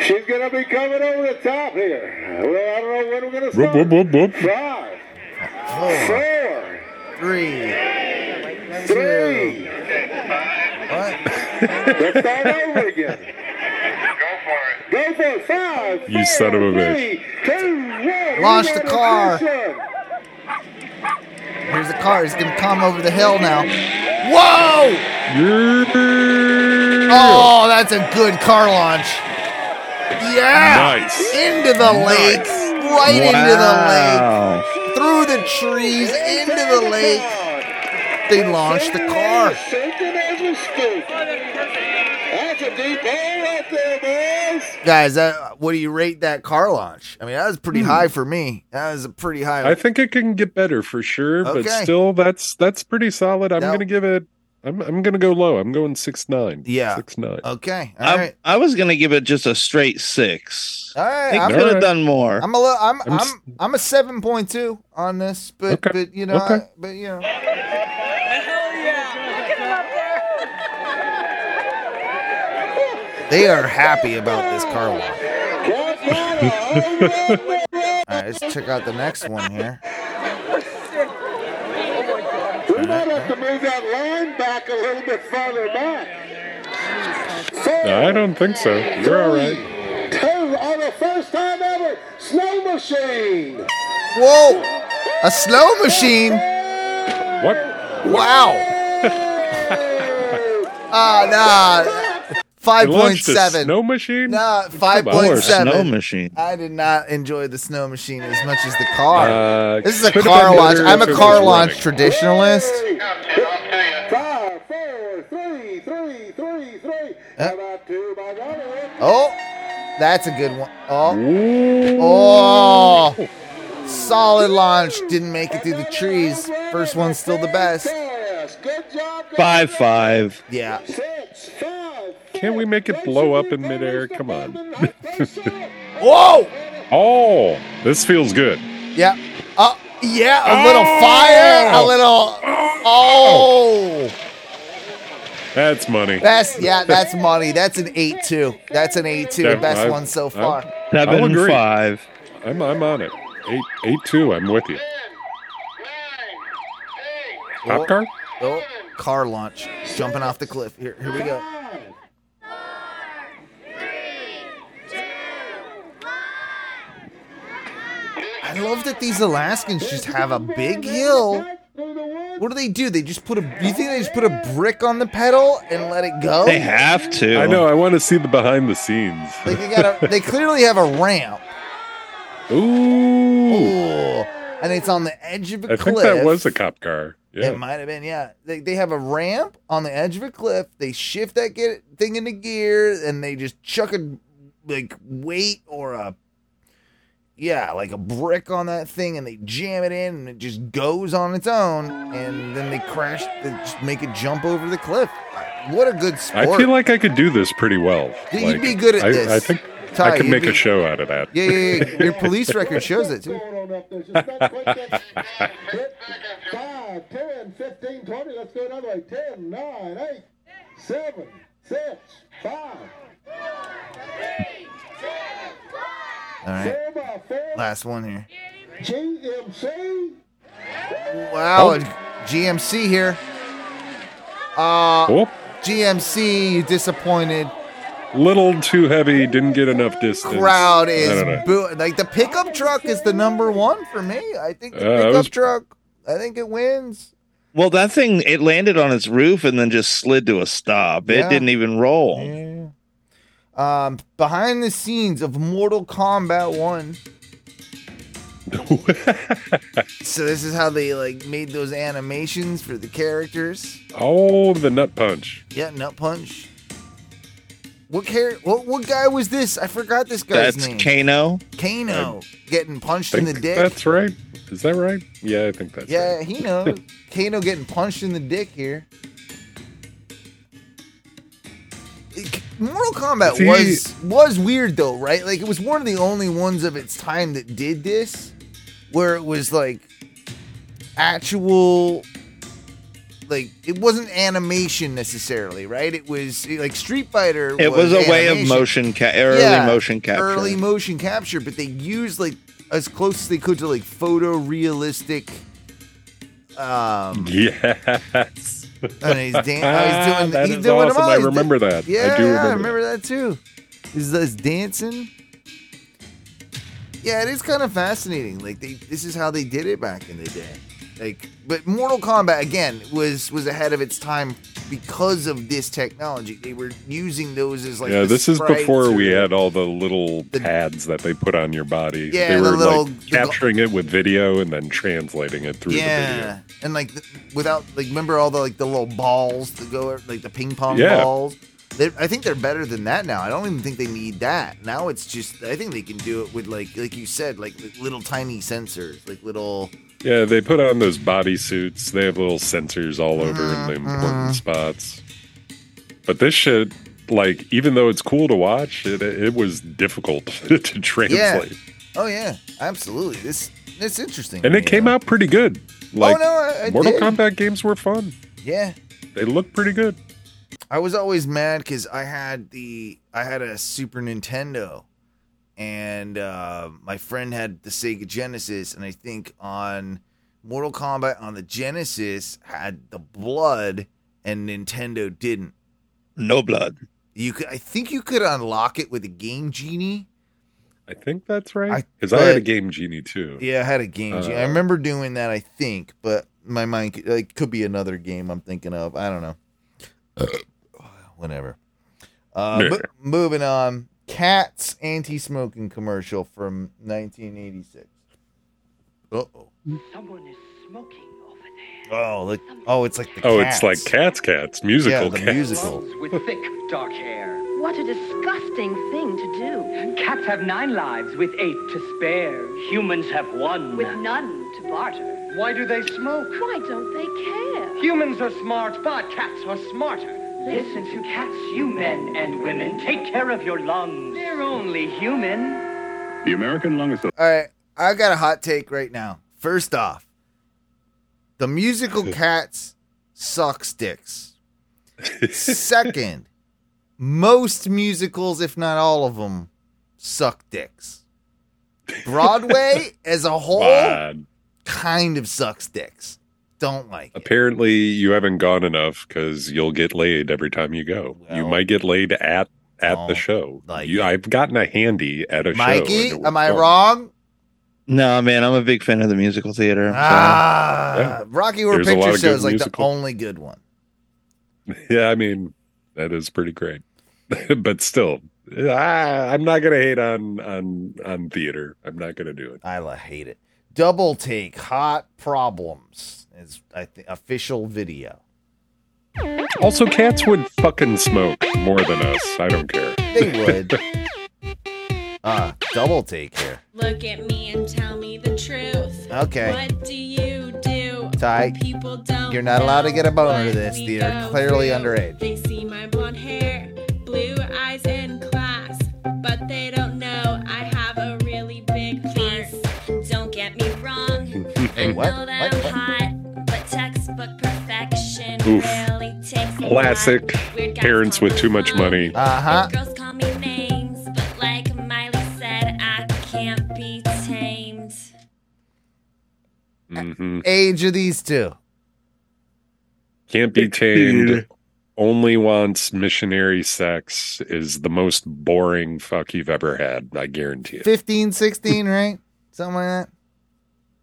She's gonna be coming over the top here. Well, I don't know when we're gonna Whoop, start. whoop, whoop, whoop. Five, Four, four, three, two. three. What? Let's start over again. Go for it. Five. You four, son of a bitch. three, two, one. Launch the car. Here's the car. He's gonna come over the hill now. Whoa! Yeah. Oh, that's a good car launch. Yeah! Nice. Into the lake. Right into the lake. Through the trees, into the lake. They launched the car. Sinking as we speak. That's a deep hole there, boys. Guys, that, what do you rate that car launch? I mean, that was pretty Hmm. high for me. That was a pretty high. I think it can get better for sure, but still, that's that's pretty solid. I'm gonna give it. I'm I'm gonna go low. I'm going six nine. Yeah. six nine. okay, all I, right, I was gonna give it just a straight six. all right. I'm, could have Alright. done more. I'm a little. I'm. I'm I'm. s- I'm a seven point two on this, but Okay. but you know, Okay. I- but you know. They are happy about this car wash. All right, let's check out the next one here. We might have to move that line back a little bit farther back. Four, I don't think so. You're all right. Two on the first time ever, snow machine. Whoa, a snow machine! What? Wow. Ah, nah. Five They point launched snow machine? Nah, five on. point Or snow machine. I did not enjoy the snow machine as much as the car. Uh, this is a car launch. I'm a car launch running. traditionalist. Five, four, three, three, three, three. How about two by Oh, that's a good one. Oh, Ooh. oh, solid launch. Didn't make it through the trees. First one's still the best. Yes, Good job. guys. Five five. Yeah. Six, five, Can't we make it blow up in midair? Come on. Whoa. Oh, this feels good. Yeah. Uh, yeah. A little fire. A little. Oh. That's money. That's yeah. That's money. That's an eight two. That's an eight two. Yeah, The best I- one so I- far. Seven I'll agree. five. I'm I'm on it. Eight eight two. I'm with you. Cop car? Oh, car launch. Jumping off the cliff. Here, here we go. I love that these Alaskans just have a big hill. What do they do? They just put a. You think they just put a brick on the pedal and let it go? They have to. I know. I want to see the behind the scenes. Like they got a. They clearly have a ramp. Ooh. Ooh, and it's on the edge of a I cliff. I think that was a cop car. Yeah. It might have been, yeah. They, they have a ramp on the edge of a cliff. They shift that get, thing into gear, and they just chuck a like weight or a yeah, like a brick on that thing, and they jam it in, and it just goes on its own, and then they crash, they just make it jump over the cliff. what a good sport. I feel like I could do this pretty well. You'd Like, be good at I, this. I think Ty, I could make be- a show out of that. yeah, yeah, yeah. Your police record shows it too. Going on up there. Just not quite that- Hit. Five, 10, 15, 20. Let's go another way. 10, 9, 8, 7, 6, 5, All right, 4 by 4. last one here. GMC. Wow, Oh. GMC here. Uh, Oh, GMC, you disappointed. Little too heavy. Didn't get enough distance. Crowd is don't boo- like the pickup truck is the number one for me. I think the Uh, pickup was- truck. I think it wins. Well, that thing it landed on its roof and then just slid to a stop. Yeah. It didn't even roll. Yeah. Um, behind the scenes of Mortal Kombat One. So this is how they like made those animations for the characters. oh, the nut punch. Yeah, Nut Punch. What char- What what guy was this? I forgot this guy's That's name. Kano. Kano getting punched in the dick. that's right. Is that right? Yeah, I think that's right. Yeah, right. he knows. Kano getting punched in the dick here. Mortal Kombat See- was was weird though, right? Like it was one of the only ones of its time that did this, where it was like actual, like it wasn't animation necessarily, right? It was like Street Fighter. It was, a way of motion, ca- early Yeah, motion capture. early motion capture, but they used like as close as they could to like photorealistic. Um, Yes. and he's, dan- oh, he's doing, That he's is doing awesome. I remember that. Yeah, I do remember, I remember that too. He's, he's dancing. Yeah, it is kind of fascinating. Like they, this is how they did it back in the day. Like, but Mortal Kombat again was was ahead of its time because of this technology. They were using those as like yeah, this is before we had all the little The- pads that they put on your body. Yeah, they the were little- like the- capturing it with video and then translating it through the video. Yeah, and like the, without like remember all the like the little balls to go like the ping pong Yeah. balls. They, I think they're better than that now. I don't even think they need that. Now it's just I think they can do it with like like you said like little tiny sensors, like little Yeah, they put on those body suits. They have little sensors all over in the Mhm, important spots. But this shit, like, even though it's cool to watch, it it was difficult to translate. Oh yeah, absolutely. This it's interesting. And it came though. out pretty good. Like, oh no, I, I Mortal did. Kombat games were fun. Yeah, They look pretty good. I was always mad because I had the I had a Super Nintendo, and uh, my friend had the Sega Genesis, and I think on Mortal Kombat on the Genesis had the blood, and Nintendo didn't. No blood. You could, I think you could unlock it with a Game Genie. I think that's right. Because I, had a Game Genie too. Yeah, I had a Game Genie. I Uh, remember doing that. I think, but my mind could, like could be another game I'm thinking of. I don't know. Whatever. Uh, mo- moving on. Cats anti-smoking commercial from 1986. Uh oh. Someone is smoking over there. Oh, look. Oh, it's like the. Oh, cats. it's like Cats Cats musical Yeah, the Cats. musical. With thick, dark hair. What a disgusting thing to do. Cats have nine lives with eight to spare. Humans have one. With none to barter. Why do they smoke? Why don't they care? Humans are smart, but cats are smarter. Listen to cats, you men and women. Take care of your lungs. They're only human. The American Lung Association. All right, I've got a hot take right now. First off, the musical Cats suck sticks. Second, most musicals, if not all of them, suck dicks. Broadway as a whole Bad. kind of sucks dicks. Don't like it. Apparently, you haven't gone enough because you'll get laid every time you go. you Well, might get laid at at don't the show. like you, it. I've gotten a handy at a show. Mikey, and it was am I fun. wrong? No, man, I'm a big fan of the musical theater. so- Ah, Yeah. Rocky Horror There's a lot Picture of Show good is like the only good one. Yeah, I mean that is pretty great, but still, ah, I'm not gonna hate on on on theater. I'm not gonna do it. I la- hate it. Double take, hot problems is I think official video. Also, cats would fucking smoke more than us. I don't care. They would. uh, double take here. Look at me and tell me the truth. Okay. What do you do? Ty, People don't you're not allowed to get a boner know to this. what You're clearly through. underage. They see my blonde hair, blue eyes in class, but they don't know I have a really big heart. Don't get me wrong. Hey, I what? know that What? I'm hot, but textbook perfection Oof. really takes Classic lot. Weird guys parents with too much money. Uh huh. Girls call me names, but like Miley said, I can't be tamed. hmm Age of these two. Can't be tamed. Only wants missionary sex is the most boring fuck you've ever had. I guarantee it. 15, 16, right? Something like that.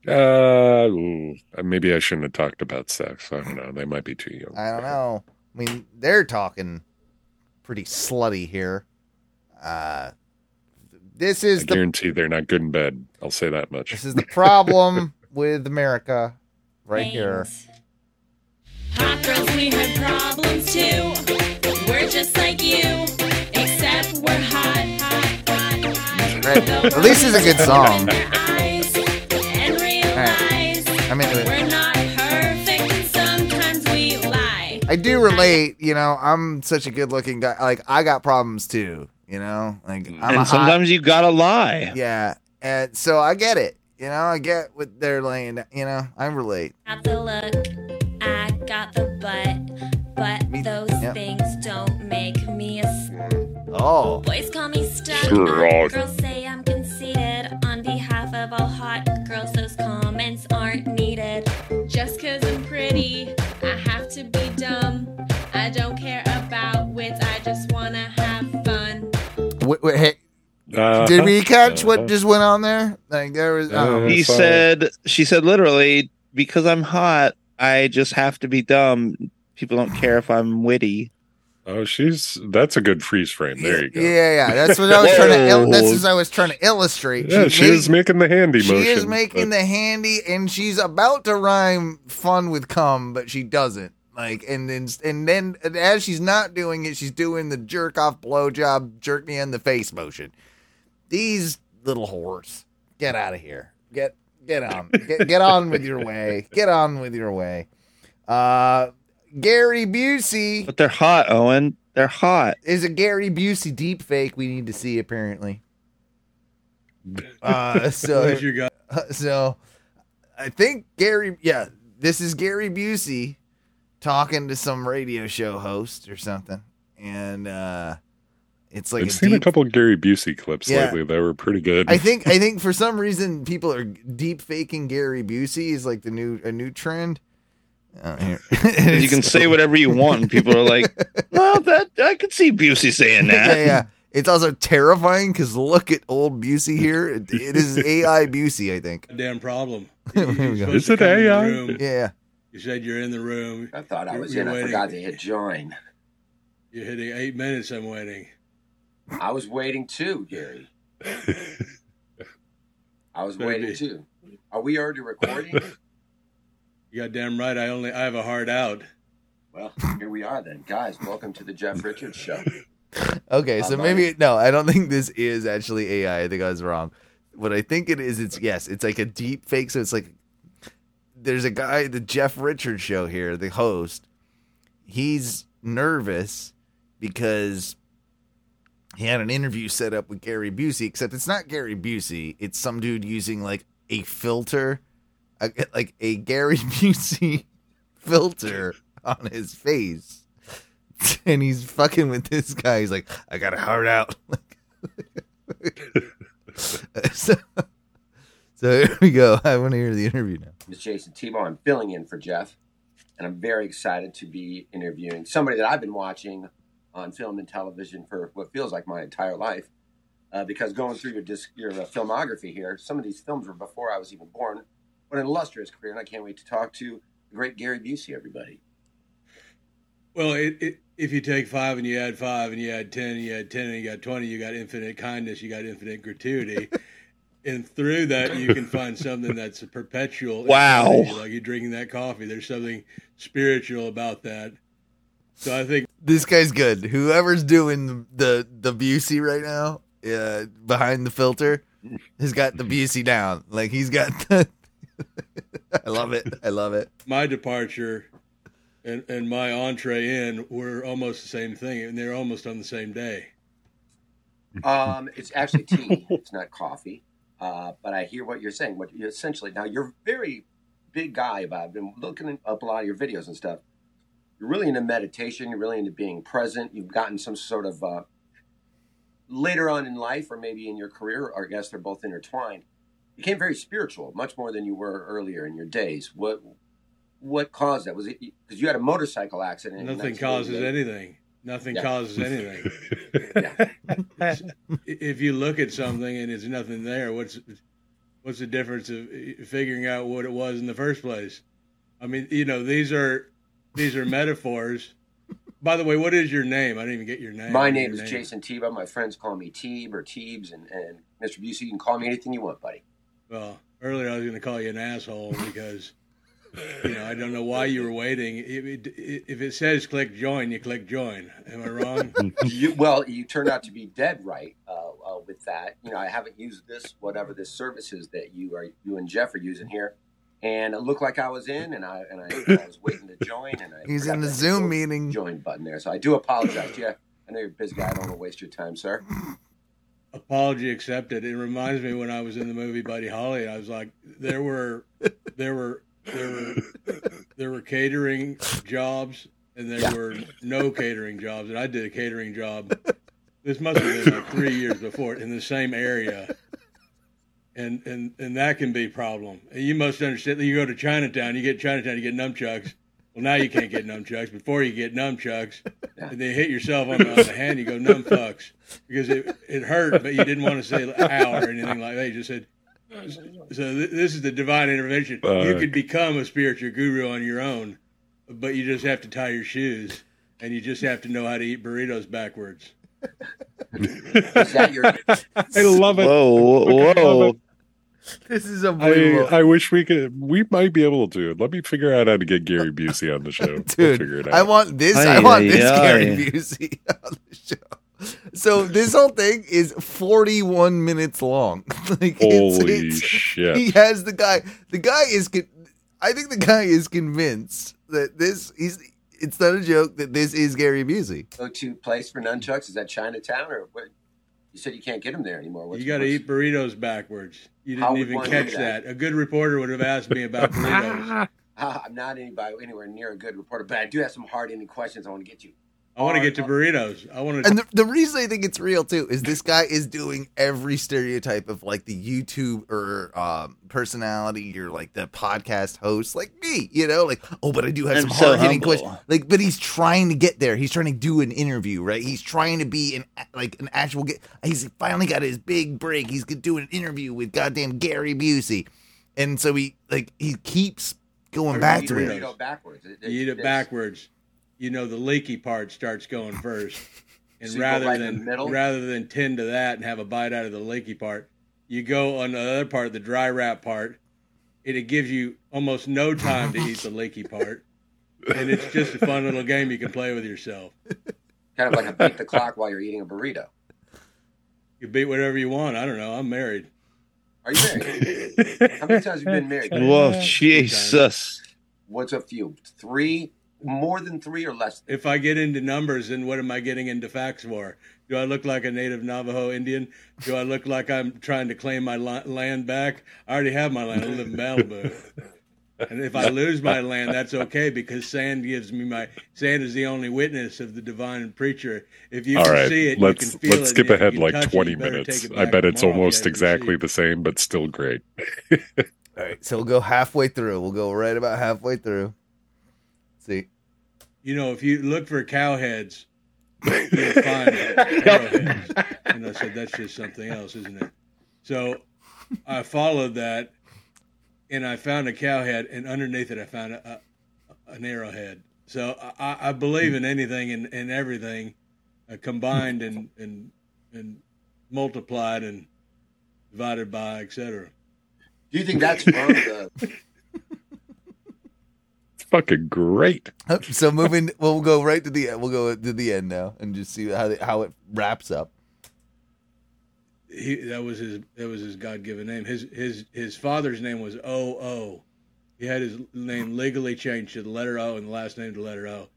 Uh, maybe I shouldn't have talked about sex. I don't know. They might be too young. I don't know. I mean, they're talking pretty slutty here. Uh, this is I the guarantee they're not good in bed. I'll say that much. this is the problem with America right here. Hot girls, we have problems too. We're just like you, except we're hot, hot, hot, hot. Right. At least it's a good song. Eyes and realize I'm into it. we're not perfect, and sometimes we lie. I do relate. You know, I'm such a good looking guy. Like I got problems too. You know, like I'm a and hot- sometimes you gotta lie. yeah, and so I get it. You know, I get what they're laying. down. You know, I relate. Got the look, I got the butt, but those yep. things don't make me a slut. Oh, Boys call me stuck Sure, up. I'll- Girls say I'm conceited. On behalf of all hot wait, wait, hey, Uh-huh. did we catch what Uh-huh. just went on there? Like there was. Uh, He Fine. said, she said literally, because I'm hot, I just have to be dumb. People don't care if I'm witty. Oh, she's that's a good freeze frame. There you go. Yeah, yeah. That's what I was trying to. Il- that's what I was trying to illustrate. Yeah, she made- is making the handy She motion. is making but- the handy, and she's about to rhyme "fun" with "cum," but she doesn't. Like, and then and then as she's not doing it, she's doing the jerk off blowjob, jerk me in the face motion. These little whores, get out of here. Get get on. Get, get on with your way. Get on with your way. Uh, Gary Busey But they're hot, Owen. They're hot. is a Gary Busey deep fake we need to see apparently. Uh, so What you got? so I think Gary, yeah, this is Gary Busey talking to some radio show host or something, and uh, it's like I've a seen a deep- couple Gary Busey clips Yeah. lately that were pretty good. I think I think for some reason people are deep faking Gary Busey is like the new a new trend. Uh. You can say whatever you want, and people are like, "Well, that I could see Busey saying that." yeah, yeah. It's also terrifying because look at old Busey here. It, it is AI Busey, I think. Damn problem. Here we. Is it come in the AI? room. Yeah. You said you're in the room. I thought I was you're in. I waiting. forgot to hit join. You're hitting eight minutes. I'm waiting. I was waiting too, Gary. I was Better waiting too. Are we already recording? You got damn right. I only I have a hard out. well, here we are then, guys. Welcome to the Jeff Richards Show. Okay, so maybe no, I don't think this is actually AI. I think I was wrong. What I think it is, it's yes, it's like a deep fake. So it's like there's a guy, the Jeff Richards show here, the host. He's nervous because he had an interview set up with Gary Busey, except it's not Gary Busey. It's some dude using like a filter, a, like a Gary Busey filter on his face. And he's fucking with this guy. He's like, I got a heart out. so, so here we go. I want to hear the interview now. Ms. Jason Tebow. I'm filling in for Jeff, and I'm very excited to be interviewing somebody that I've been watching on film and television for what feels like my entire life. Uh, because going through your disc, your uh, filmography here, some of these films were before I was even born. What an illustrious career, and I can't wait to talk to the great Gary Busey, everybody. Well, it, it, if you take five and you add five and you add ten and you add ten and you got twenty, you got infinite kindness, you got infinite gratuity, and through that you can find something that's a perpetual. Wow. infinity, Like you're drinking that coffee, there's something spiritual about that. So I think This guy's good. Whoever's doing the the Busey right now, uh, behind the filter, has got the Busey down. Like he's got the I love it. I love it. My departure and and my entree in were almost the same thing, and they're almost on the same day. Um, it's actually tea. it's not coffee. Uh, but I hear what you're saying. What you essentially now you're a very big guy. I've been looking up a lot of your videos and stuff. You're really into meditation. You're really into being present. You've gotten some sort of uh, later on in life, or maybe in your career, or I guess they're both intertwined. You became very spiritual, much more than you were earlier in your days. What what caused that? Was it because you had a motorcycle accident? Nothing causes anything. Nothing Yeah. causes anything. if you look at something and there's nothing there, what's what's the difference of figuring out what it was in the first place? I mean, you know, these are these are metaphors. By the way, what is your name? I didn't even get your name. My name is Jason Tebow. My friends call me Teeb or Teebs, and, and Mr. Busey, you can call me anything you want, buddy. Well, earlier I was going to call you an asshole because you know I don't know why you were waiting. If it, if it says click join, you click join. Am I wrong? you, well, you turned out to be dead right uh, uh, with that. You know, I haven't used this, whatever this service is that you are, you and Jeff are using here, and it looked like I was in, and I and I, and I was waiting to join, and I He's in the Zoom meeting. join button there. So I do apologize. Yeah, I know you're a busy guy. I don't want to waste your time, sir. apology accepted. It reminds me when I was in the movie Buddy Holly. I was like, there were, there were, there were, there were catering jobs, and there were no catering jobs, and I did a catering job. This must have been like three years before in the same area, and and and that can be a problem. And you must understand that you go to Chinatown, you get Chinatown, you get nunchucks. Well, now you can't get nunchucks. Before you get nunchucks, and they hit yourself on the, on the hand, you go numb fucks because it, it hurt, but you didn't want to say ow or anything like that. You just said. So th- this is the divine intervention. You Fuck. could become a spiritual guru on your own, but you just have to tie your shoes, and you just have to know how to eat burritos backwards. Is that your? I love it. Whoa, Fucking love whoa. it. This is unbelievable. I, I wish we could. We might be able to. Let me figure out how to get Gary Busey on the show. We'll figure it Dude, out. I want this. I want ay, this ay. Gary Busey on the show. So this whole thing is 41 minutes long. like Holy shit. He has the guy. The guy is. con- I think the guy is convinced that this. He's. It's not a joke that this is Gary Busey. go-to place for nunchucks? Is that Chinatown or what? You said you can't get them there anymore. What's, You got to eat burritos backwards. You didn't even catch that? that. A good reporter would have asked me about burritos. Ah, I'm not anybody anywhere near a good reporter, but I do have some hard-hitting questions I want to get you. I want to get to burritos. I want to. And the, the reason I think it's real too is this guy is doing every stereotype of like the YouTube or um, personality or like the podcast host, like me, you know, like oh, but I do have I'm some so hard hitting questions. Like, but he's trying to get there. He's trying to do an interview, right? He's trying to be an like an actual. Get, he's finally got his big break. He's doing an interview with goddamn Gary Busey, and so he like he keeps going Or back you to eat it. backwards. It- You eat it backwards. You know the leaky part starts going first, and So rather right than rather than tend to that and have a bite out of the leaky part, you go on the other part, the dry wrap part. and It gives you almost no time to eat the leaky part, and it's just a fun little game you can play with yourself. Kind of like a beat the clock while you're eating a burrito. You beat whatever you want. I don't know. I'm married. Are you married? How many times have you been married? Whoa, Jesus. What's a few? Three? More than three or less? If I get into numbers, then what am I getting into facts for? Do I look like a native Navajo Indian? Do I look like I'm trying to claim my land back? I already have my land. I live in Malibu. And if I lose my land, that's okay because sand gives me my sand is the only witness of the divine preacher. If you All can right, see it, let's you can feel let's it. skip and ahead like touch it, 20 minutes. I bet it's tomorrow if you almost exactly the same, but still great. All right, so we'll go halfway through. We'll go right about halfway through. See, you know, if you look for cow heads, you'll find arrowheads. And I said, that's just something else, isn't it? So I followed that and I found a cow head, and underneath it, I found a, a, an arrowhead. So I, I believe in anything and, and everything uh, combined and, and, and multiplied and divided by, etc. Do you think that's from the? It's fucking great. so moving, we'll go right to the we'll go to the end now and just see how the, how it wraps up. he that was his that was his God given name. His his his father's name was O O. He had his name legally changed to the letter O and the last name to the letter O.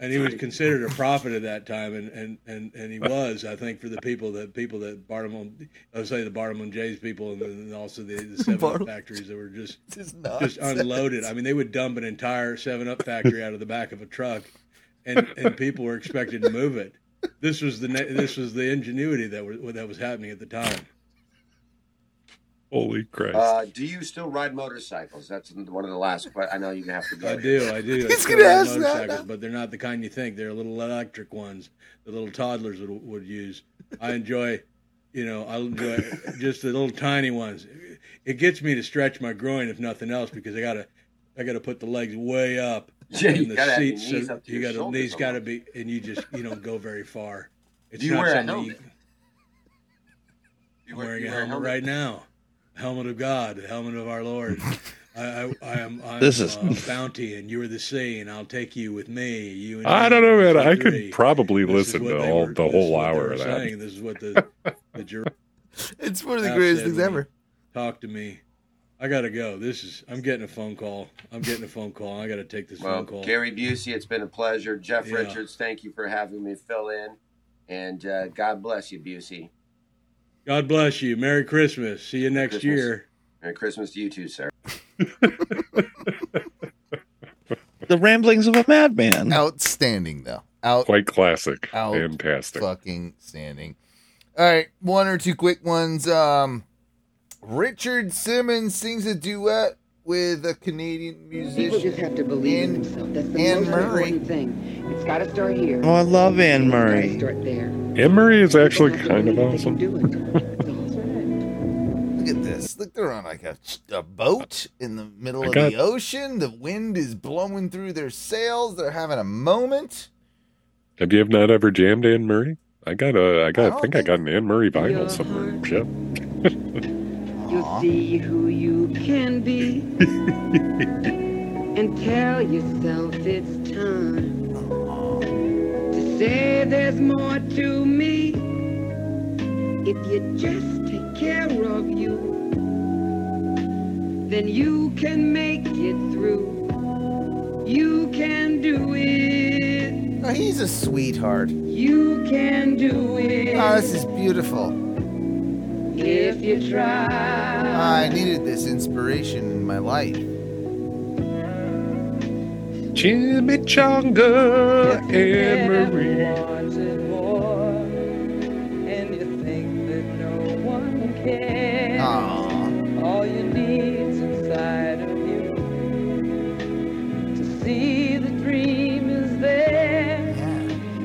And he was considered a prophet at that time, and, and, and, and he was, I think, for the people that people that Barnum, I would say the Barnum J's people, and, then also the, the Seven Up factories that were just just unloaded. I mean, they would dump an entire Seven Up factory out of the back of a truck, and and people were expected to move it. This was the this was the ingenuity that was that was happening at the time. Holy Christ. Uh, do you still ride motorcycles? That's one of the last. que- I know you have to go. I do, I do. I He's still gonna ride ask that motorcycles, now. but they're not the kind you think. They're little electric ones, the little toddlers would, would use. I enjoy, you know, I enjoy just the little tiny ones. It gets me to stretch my groin, if nothing else, because I gotta, I gotta put the legs way up Yeah, you in the gotta have your seat, knees so up to you gotta knees gotta be, and you just you don't go very far. It's Do you not wear a something helmet? I'm wear- wearing you a wear a helmet helmet? right now. Helmet of God, the helmet of our Lord. I, I, I am I'm, This is- uh, bounty, and you are the sea, and I'll take you with me. You and I don't know, man. I could probably This listen to all were- the whole hour of that. saying. This is what the the jur- It's one of the greatest things ever. Talk to me. I gotta go. This is. I'm getting a phone call. I'm getting a phone call. I gotta take this Well, phone call. Gary Busey, it's been a pleasure. Jeff Yeah. Richards, thank you for having me fill in, and uh, God bless you, Busey. God bless you. Merry Christmas. See you next Christmas. year. Merry Christmas to you too, sir. The ramblings of a madman. Outstanding though. Out Quite classic. out Fantastic. fucking standing. All right, one or two quick ones. Um, Richard Simmons sings a duet with a Canadian musician. People just have to believe in themselves. That's the Anne most Murray. important thing. It's got to start here. Oh, I love Anne It's gotta Murray. Start there. Anne Murray is actually kind of awesome. Look at this. Look, they're on like a, a boat in the middle I of got- the ocean. The wind is blowing through their sails. They're having a moment. Have you not ever jammed Anne Murray? I got a, I got, I don't think I got an Anne Murray vinyl somewhere. Shit. You'll see who you can be and tell yourself it's time to say there's more to me if you just take care of you then you can make it through you can do it Oh, he's a sweetheart. you can do it Oh, this is beautiful. If you try I needed this inspiration in my life. Chimichanga Anne Marie. and you think that no one cares. Aw. All you need's inside of you to see the dream is there.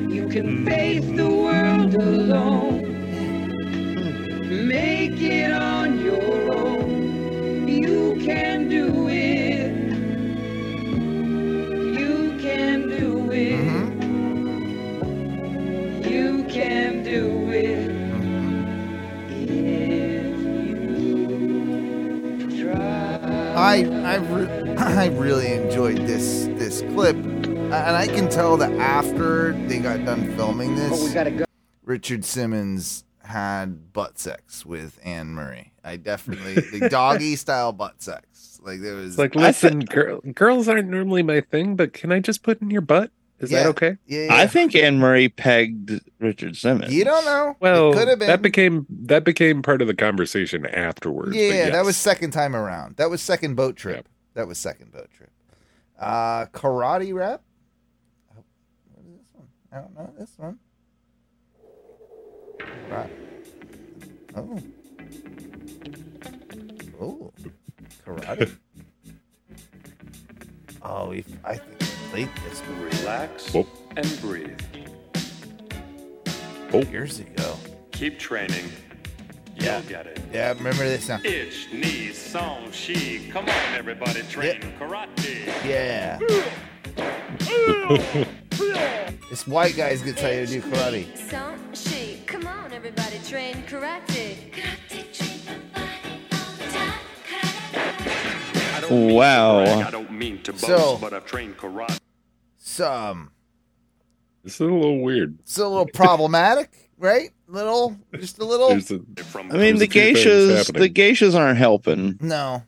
You can face the world alone, make it on your own. You can do it. You can do it. Mm-hmm. You can do it. If you try. I I, re- I really enjoyed this this clip, and I can tell that after they got done filming this, But we gotta go. Richard Simmons had butt sex with Anne Murray. I definitely the doggy style butt sex. Like there was like, listen, girl, girls aren't normally my thing, but can I just put in your butt? Is Yeah. that okay? Yeah, yeah, I think Anne Murray pegged Richard Simmons. You don't know. Well, it could have been. that became that became part of the conversation afterwards. yeah, but that was second time around. That was second boat trip. That was second boat trip. Uh, karate rap. Oh, what is this one? I don't know this one. Right. Oh. Oh. Karate. oh, we, I think we played this one. Relax Whoop. and breathe. Oh. years ago. Keep training. Yeah. You'll get it. Yeah, remember this now. Ich, ni, song, she. Come on, everybody, train karate. Yeah. this white guy's gonna tell you to do karate. Some she. Come on, everybody, train karate. I don't mean to Wow. I don't mean to boast, So- but I've trained karate. Some. Um, this is a little weird. It's a little problematic, right? Little, just a little. There's a, I mean, the There's a few things geishas, the geishas aren't helping. No.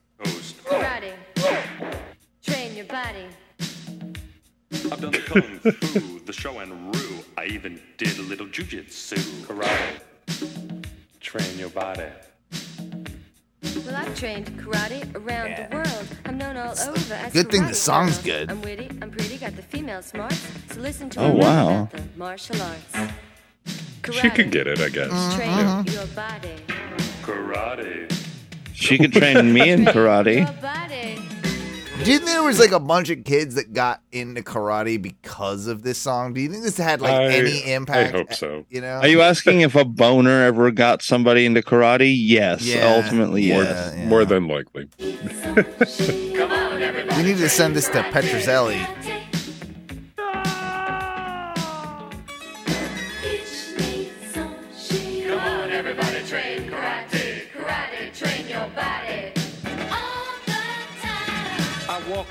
Done the kung fu, the show and rue. I even did a little jujitsu. Karate. Train your body. Well, I've trained karate around the world. I'm known all over as Good thing the song's girl. good. I'm witty, I'm pretty, got the female smarts. So listen to Oh, me wow. about the martial arts. Karate. She could get it, I guess. Train Yeah. Uh-huh. your body. Karate. She could train me in karate. Your. Do you think there was like a bunch of kids that got into karate because of this song? Do you think this had like I- any impact? I hope so. Eh, you know, Are you asking if a boner ever got somebody into karate? Yes, Yeah, ultimately, More, yes. more than likely. we need to send this to Petrozelli.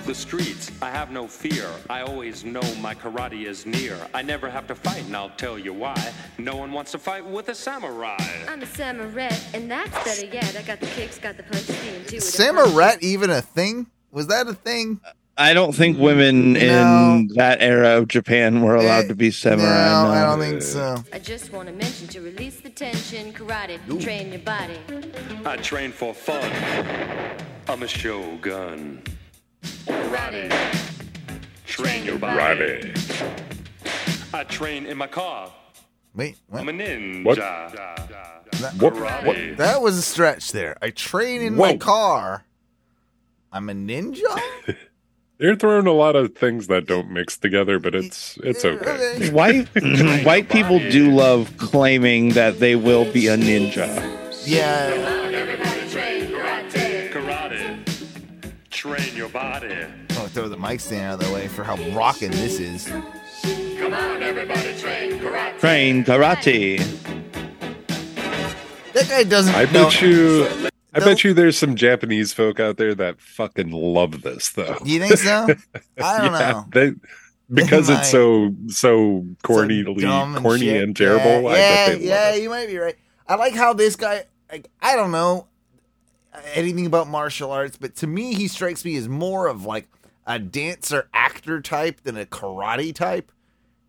The streets, I have no fear. I always know my karate is near. I never have to fight, and I'll tell you why. No one wants to fight with a samurai. I'm a samurai, and that's better yet. I got the kicks, got the punches, and two with the Samurai even a thing? Was that a thing? I don't think women No. in that era of Japan were allowed to be samurai. no, no. I don't think so. I just want to mention to release the tension, karate, train your body. I train for fun. I'm a shogun. Karate. Train your body. I train in my car. Wait, what? I'm a ninja. What? That, What? Karate. that was a stretch there. I train in my car. I'm a ninja? They're throwing a lot of things that don't mix together, but it's it's okay. Okay. White white people do love claiming that they will be a ninja. Yeah. Body. Oh, throw the mic stand out of the way for how rocking this is. Come on, everybody, train karate. Train karate. That guy doesn't I know. bet you I No. bet you there's some Japanese folk out there that fucking love this though. You think so? I don't yeah, know. They, because might. it's so so corny, dumb and corny shit. and terrible. I Yeah, bet they yeah, love yeah, you might be right. I like how this guy. Like, I don't know anything about martial arts, but to me, he strikes me as more of like a dancer actor type than a karate type.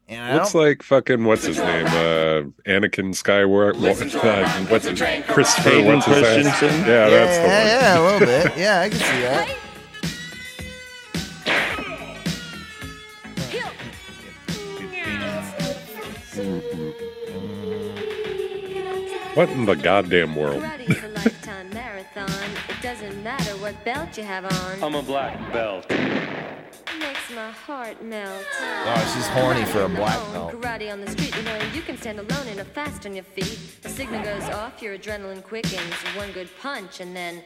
And I it. Looks don't, like fucking what's his name? Uh, Anakin Skywalker. Uh, what's it? Christopher? Hayden What's his name? Yeah, yeah, that's the one. yeah, yeah, a little bit. Yeah, I can see that. What in the goddamn world? doesn't matter what belt you have on. I'm a black belt. makes my heart melt. Oh, she's horny for a black belt. Karate on the street, you know, you can stand alone and are fast on your feet. The signal goes off, your adrenaline quickens. One good punch and then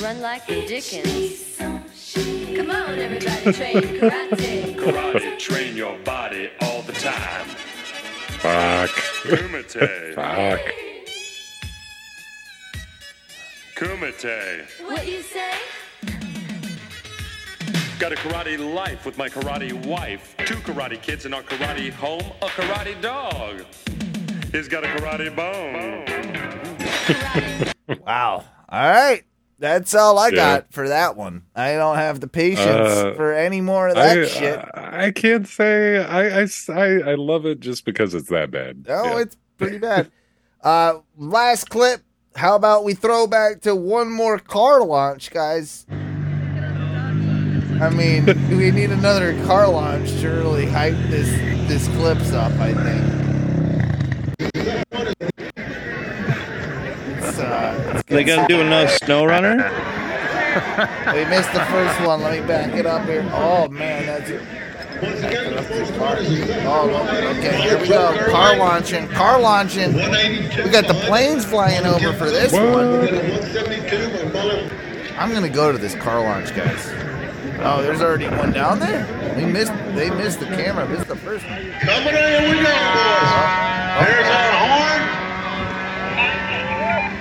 run like the Dickens. Come on, everybody, train karate. Karate, train your body all the time. Fuck. Kumite. Fuck. Kumite. What you say? Got a karate life with my karate wife. Two karate kids in our karate home. A karate dog. He's got a karate bone. Wow. All right. That's all I Yeah. got for that one. I don't have the patience Uh, for any more of that I, shit. I, I can't say I, I, I love it just because it's that bad. Oh, Yeah. it's pretty bad. uh, last clip. How about we throw back to one more car launch, guys? I mean, we need another car launch to really hype this this clips up. I think. It's, uh, it's They gonna do another snow runner? we missed the first one. Let me back it up here. Oh man, that's it. Oh, okay, here we go. Car launching, car launching. We got the planes flying over for this one. I'm gonna go to this car launch, guys. Oh, there's already one down there. We missed. They missed the camera. Missed the first one. Coming in, we go, boys. Uh-huh. There's our horn.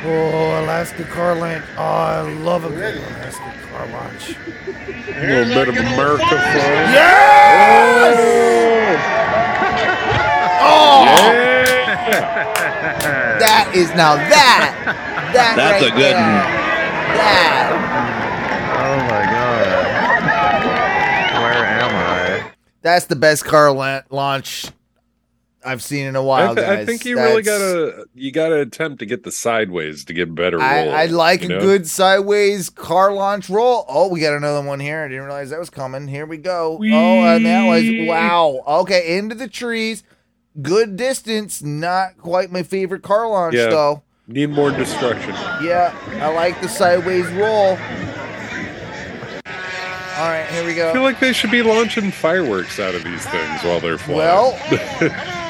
Oh, Alaska car launch. Oh, I love a good Alaska car launch. A little bit of America fun. Yes! Oh! oh! That is now that that That's right a good there, That Oh my god. Where am I? That's the best car la- launch I've seen in a while, I, th- I think you really gotta you gotta attempt to get the sideways to get better. I, roll, I like a know? good sideways car launch roll. Oh, we got another one here. I didn't realize that was coming. Here we go. Oh, and that was wow. Okay, into the trees. Good distance. Not quite my favorite car launch Yeah. though. Need more destruction. Yeah, I like the sideways roll. All right, here we go. I feel like they should be launching fireworks out of these things while they're flying. Well,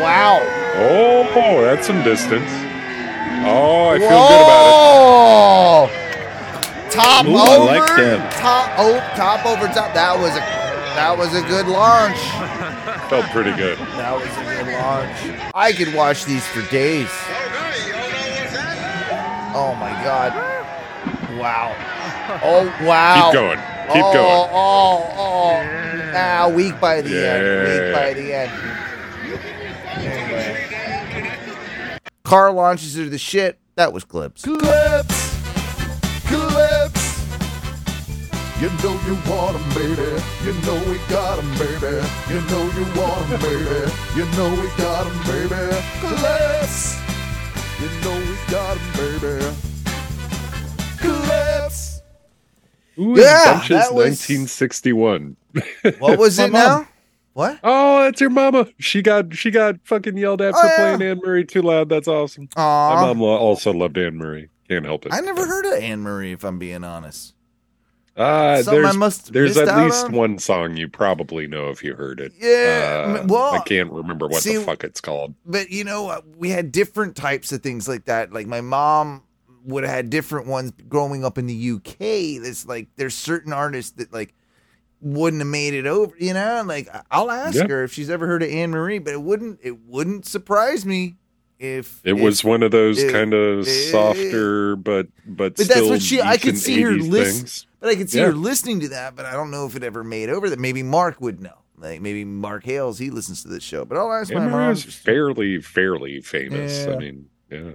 wow. oh, boy, that's some distance. Oh, I feel good about it. Whoa! Top Ooh, I over, like them. top oh, top over top. That was a that was a good launch. Felt pretty good. That was a good launch. I could watch these for days. Oh my god! Wow! Oh wow! Keep going. Keep oh, going. Oh oh! Ah, weak by the end. Weak by the end. Car launches are the shit. That was clips. Clips, clips. You know you want 'em, baby. You know we got 'em, baby. You know you want 'em, baby. You know we got 'em, baby. Clips. You know we got 'em, baby. Clips. Ooh, Yeah, Bunches that was- 1961. What was it My mom. now? What? Oh, that's your mama. She got she got fucking yelled at Oh, for yeah. playing Anne Marie too loud. That's awesome. My mom also loved Anne Marie. Can't help it. I never heard of Anne Marie, if I'm being honest. Uh, Something I there's must there's at least on? one song you probably know if you heard it. Yeah, Uh, well, I can't remember what see- the fuck it's called. But you know, we had different types of things like that. Like my mom would have had different ones growing up in the UK. That's like there's certain artists that like wouldn't have made it over. You know, like I'll ask Yeah. her if she's ever heard of Anne Marie, but it wouldn't it wouldn't surprise me if It if- was one of those kind of softer, but but But that's what she. I could see her 80s listen. But I could see Yeah. her listening to that. But I don't know if it ever made over. That maybe Mark would know. Like maybe Mark Hales, he listens to this show. But I'll ask my Anne Marie mom. fairly fairly famous. Yeah. I mean, yeah.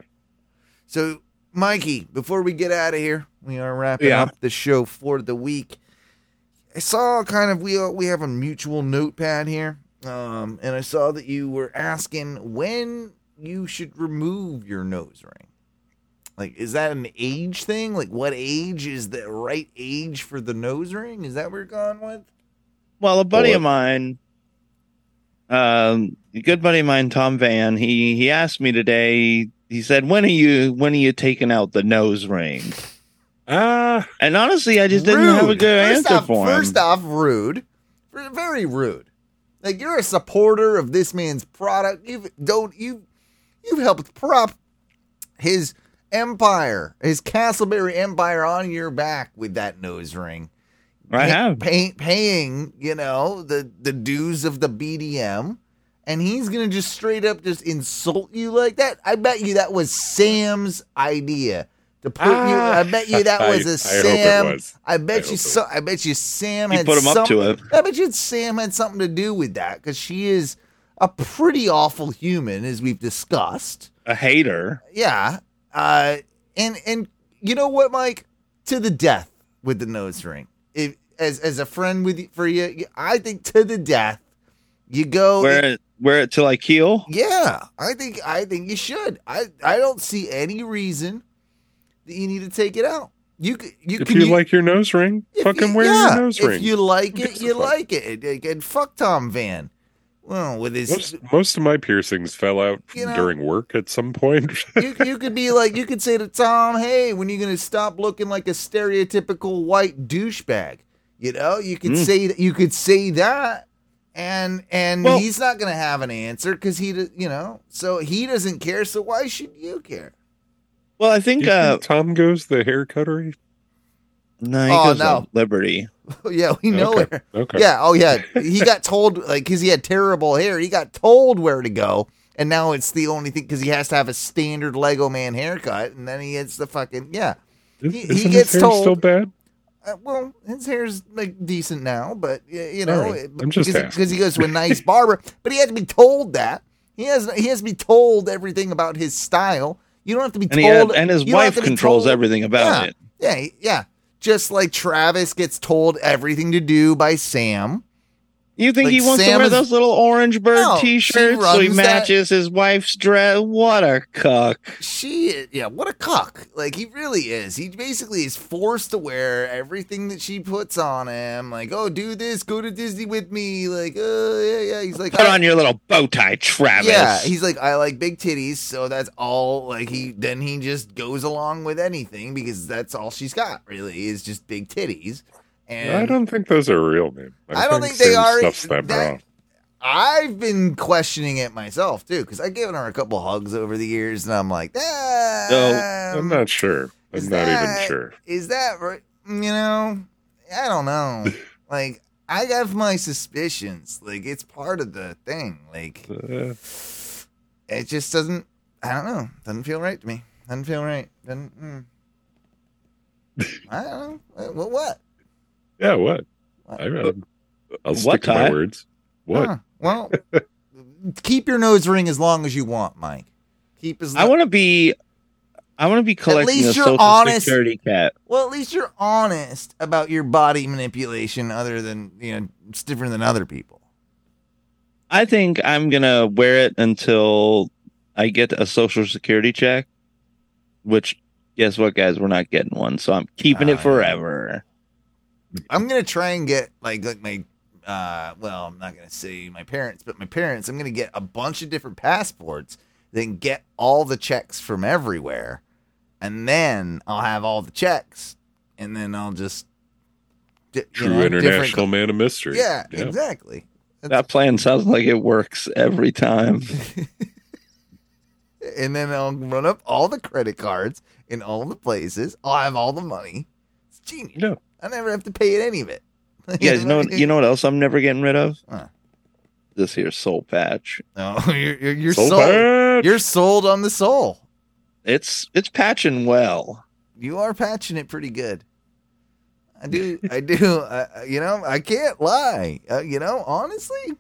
So, Mikey, before we get out of here, we are wrapping Yeah. up the show for the week. I saw kind of we we have a mutual notepad here, um, and I saw that you were asking when you should remove your nose ring. Like, is that an age thing? Like, what age is the right age for the nose ring? Is that where you're going with? Well, a buddy Or- of mine, um, a good buddy of mine, Tom Van, he he asked me today. He said, "When are you when are you taking out the nose ring?" Ah, And honestly, I just didn't have a Rude. good first answer off, for him. First off, rude. Very rude. Like you're a supporter of this man's product. You've don't you you've helped prop his empire, his Castleberry empire on your back with that nose ring. I Pay- have. pay, paying, you know, the the dues of the BDM, and he's gonna just straight up just insult you like that. I bet you that was Sam's idea to put you. I bet you that was a Ah. I- I Sam. was. I I bet hope you. So, I bet you Sam He had put him up to it. I bet you Sam had something to do with that because she is a pretty awful human, as we've discussed. A hater. Yeah. Uh, and and you know what, Mike? To the death with the nose ring. If as as a friend with you, for you, I think to the death. You go. Wear it, wear it till I keel. yeah, I think I think you should. I I don't see any reason you need to take it out. You you if can you like your nose ring, fucking you- wear yeah, your nose ring. if you like it, you like it. And, and fuck Tom Van. Well, with his Most, most of my piercings fell out You know- during work at some point. you, you could be like, you could say to Tom, "Hey, when are you gonna stop looking like a stereotypical white douchebag?" You know, you could Mm. say that. You could say that, and and Well- he's not gonna have an answer because he, you know, so he doesn't care. So why should you care? Well, I think You uh think Tom goes the hair cuttery. no, he Oh, goes no. Liberty. yeah, we know Okay, where. okay. Yeah, oh yeah, he got told like because he had terrible hair. He got told where to go, and now it's the only thing because he has to have a standard Lego man haircut, and then he gets the fucking yeah. Is, He- he isn't gets his hair told- still bad? Uh, well, his hair's like decent now, but you know, right, I'm just because, asking. because he goes to a nice barber, but he had to be told that he has he has to be told everything about his style. You don't have to be And told, had, and his you don't have wife to controls everything about yeah, it. Yeah, yeah. Just like Travis gets told everything to do by Sam. You think Like he wants to wear is- those little orange bird No, t-shirts so he runs that- matches his wife's dress? What a cuck! She, yeah, what a cuck. Like, he really is. He basically is forced to wear everything that she puts on him. Like, oh, do this, go to Disney with me. Like, uh, yeah, yeah. He's like, Put on your little bow tie, Travis. Yeah, he's like, I like big titties, so that's all. Like he then he just goes along with anything because that's all she's got. Really, is just big titties. And I don't think those are real, man. I don't think they are. That I've been questioning it myself too because I've given her a couple hugs over the years, and I'm like, ah, No, I'm not sure. I'm not that- even sure. Is that right? You know, I don't know. like, I have my suspicions. Like, it's part of the thing. Like, Uh, it just doesn't. I don't know. Doesn't feel right to me. Doesn't feel right. Doesn't. Mm. I don't know. What? What? Yeah, what? I, I'll, I'll stick to my words. What? Huh. Well, keep your nose ring as long as you want, Mike. Keep as. I want to be. I want to be collecting least a you're social honest. security cat. Well, at least you're honest about your body manipulation, other than you know, it's different than other people. I think I'm gonna wear it until I get a social security check. Which, guess what, guys? We're not getting one, so I'm keeping Ah, it forever. I'm gonna try and get like like my uh well, I'm not gonna say my parents, but my parents, I'm gonna get a bunch of different passports, then get all the checks from everywhere, and then I'll have all the checks, and then I'll just di- you True know, international man of mystery. Yeah, exactly. That plan sounds like it works every time. And then I'll run up all the credit cards in all the places. I'll have all the money. It's genius. No. I never have to pay any of it. You guys know you know what else I'm never getting rid of? Huh. This here soul patch. No, you're you're, you're Soul sold. patch. You're sold on the soul. It's it's patching well. You are patching it pretty good. I do. I do. Uh, you know, I can't lie. Uh, you know, honestly,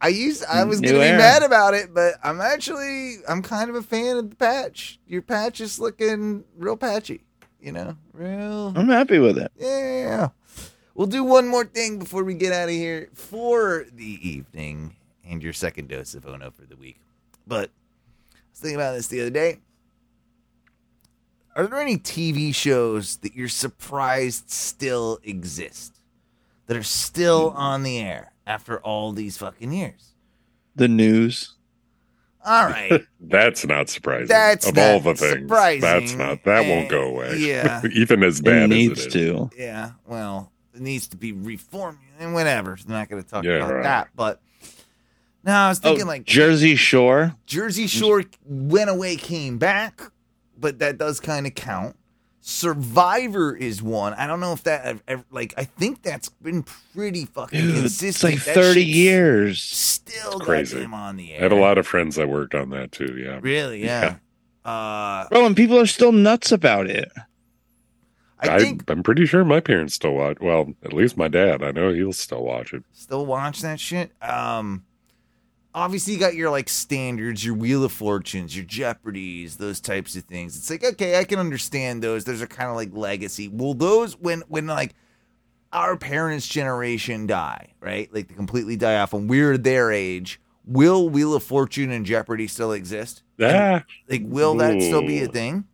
I used. I was New gonna be mad about it, but I'm actually. I'm kind of a fan of the patch. Your patch is looking real patchy. You know, real. I'm happy with it. Yeah. We'll do one more thing before we get out of here for the evening and your second dose of Ono for the week. But I was thinking about this the other day. Are there any TV shows that you're surprised still exist? That are still mm. on the air after all these fucking years? The news. All right. That's not surprising. That's of all the things. surprising. That's not. That won't go away. Eh, yeah. Even as bad needs as it is. to. Yeah, well, it needs to be reformed and whatever. I'm not going to talk Yeah, about right. that, but no, I was oh, thinking Oh, like Jersey Shore. Jersey Shore went away, came back, but that does kind of count. Survivor is one. I don't know if that ever, like I think that's been pretty fucking Dude, consistent. it's like That 30 years. Still Crazy. goddamn on the I air. had a lot of friends that worked on that too. Yeah. Really? Yeah. Uh, Bro, and people are still nuts about it. I think I'm pretty sure my parents still watch. Well, at least my dad. I know he'll still watch it. still watch that shit. Um, obviously you got your like standards, your Wheel of Fortunes, your Jeopardies, those types of things. It's like okay, I can understand those. Those are kind of like legacy. Will those when when like our parents' generation die, right? Like they completely die off, and we're their age. Will Wheel of Fortune and Jeopardy still exist? Ah. Like, will that still be a thing?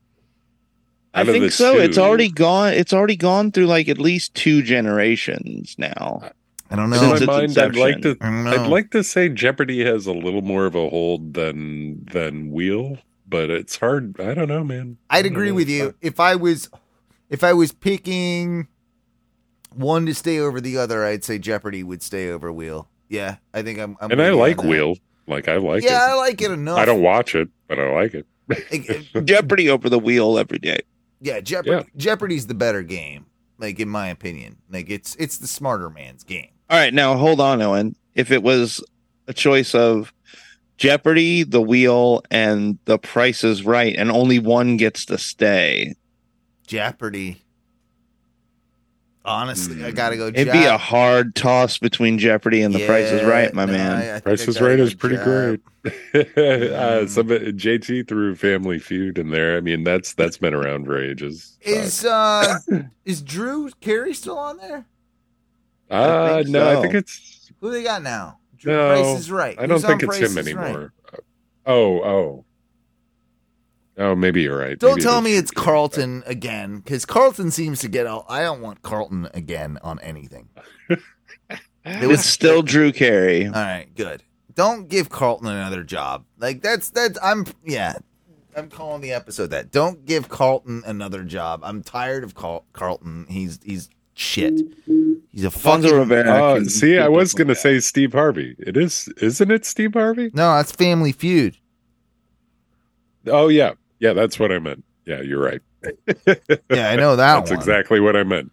I Out of think the so. It's already gone. It's already gone through like at least two generations now. I don't In Since my its mind, I'd like to. know i'd like to say Jeopardy has a little more of a hold than than Wheel, but it's hard. I don't know, man. I I'd agree know. with you. If I was if I was picking one to stay over the other, I'd say Jeopardy would stay over Wheel. Yeah, I think I'm. I'm And I like. Wheel. Like I like yeah, I like it enough. I don't watch it, but I like it. Jeopardy over the wheel every day. yeah, Jeopardy. Jeopardy's the better game. Like in my opinion, like it's it's the smarter man's game. All right, now hold on, Owen. If it was a choice of Jeopardy, the wheel, and the price is right, and only one gets to stay, Jeopardy. Honestly, I gotta go. it'd Jep- be a hard toss between Jeopardy and the price is right, my no, man. I- I Price is Right is pretty Jep. great. uh, some JT threw Family Feud in there. I mean, that's that's been around for ages. Is uh is Drew Carey still on there? Uh, think no, I think it's Who they got now? Drew no. Price is right. I don't Who's think it's Price him is Right? anymore. Oh, oh, oh. Maybe you're right. Don't Maybe tell is me it's Drew Carey. Carlton again, because Carlton seems to get all. I don't want Carlton again on anything. It was still Drew Carey. All right, good. Don't give Carlton another job. Like that's that's I'm yeah. I'm calling the episode that. Don't give Carlton another job. I'm tired of Carl, Carlton. He's he's shit. He's a fucking Fonzo Ribeiro. Oh, see, I was gonna say Steve Harvey. It is, isn't it, Steve Harvey? No, that's Family Feud. Oh yeah, yeah. That's what I meant. Yeah, you're right. Yeah, I know that That's one. exactly what I meant.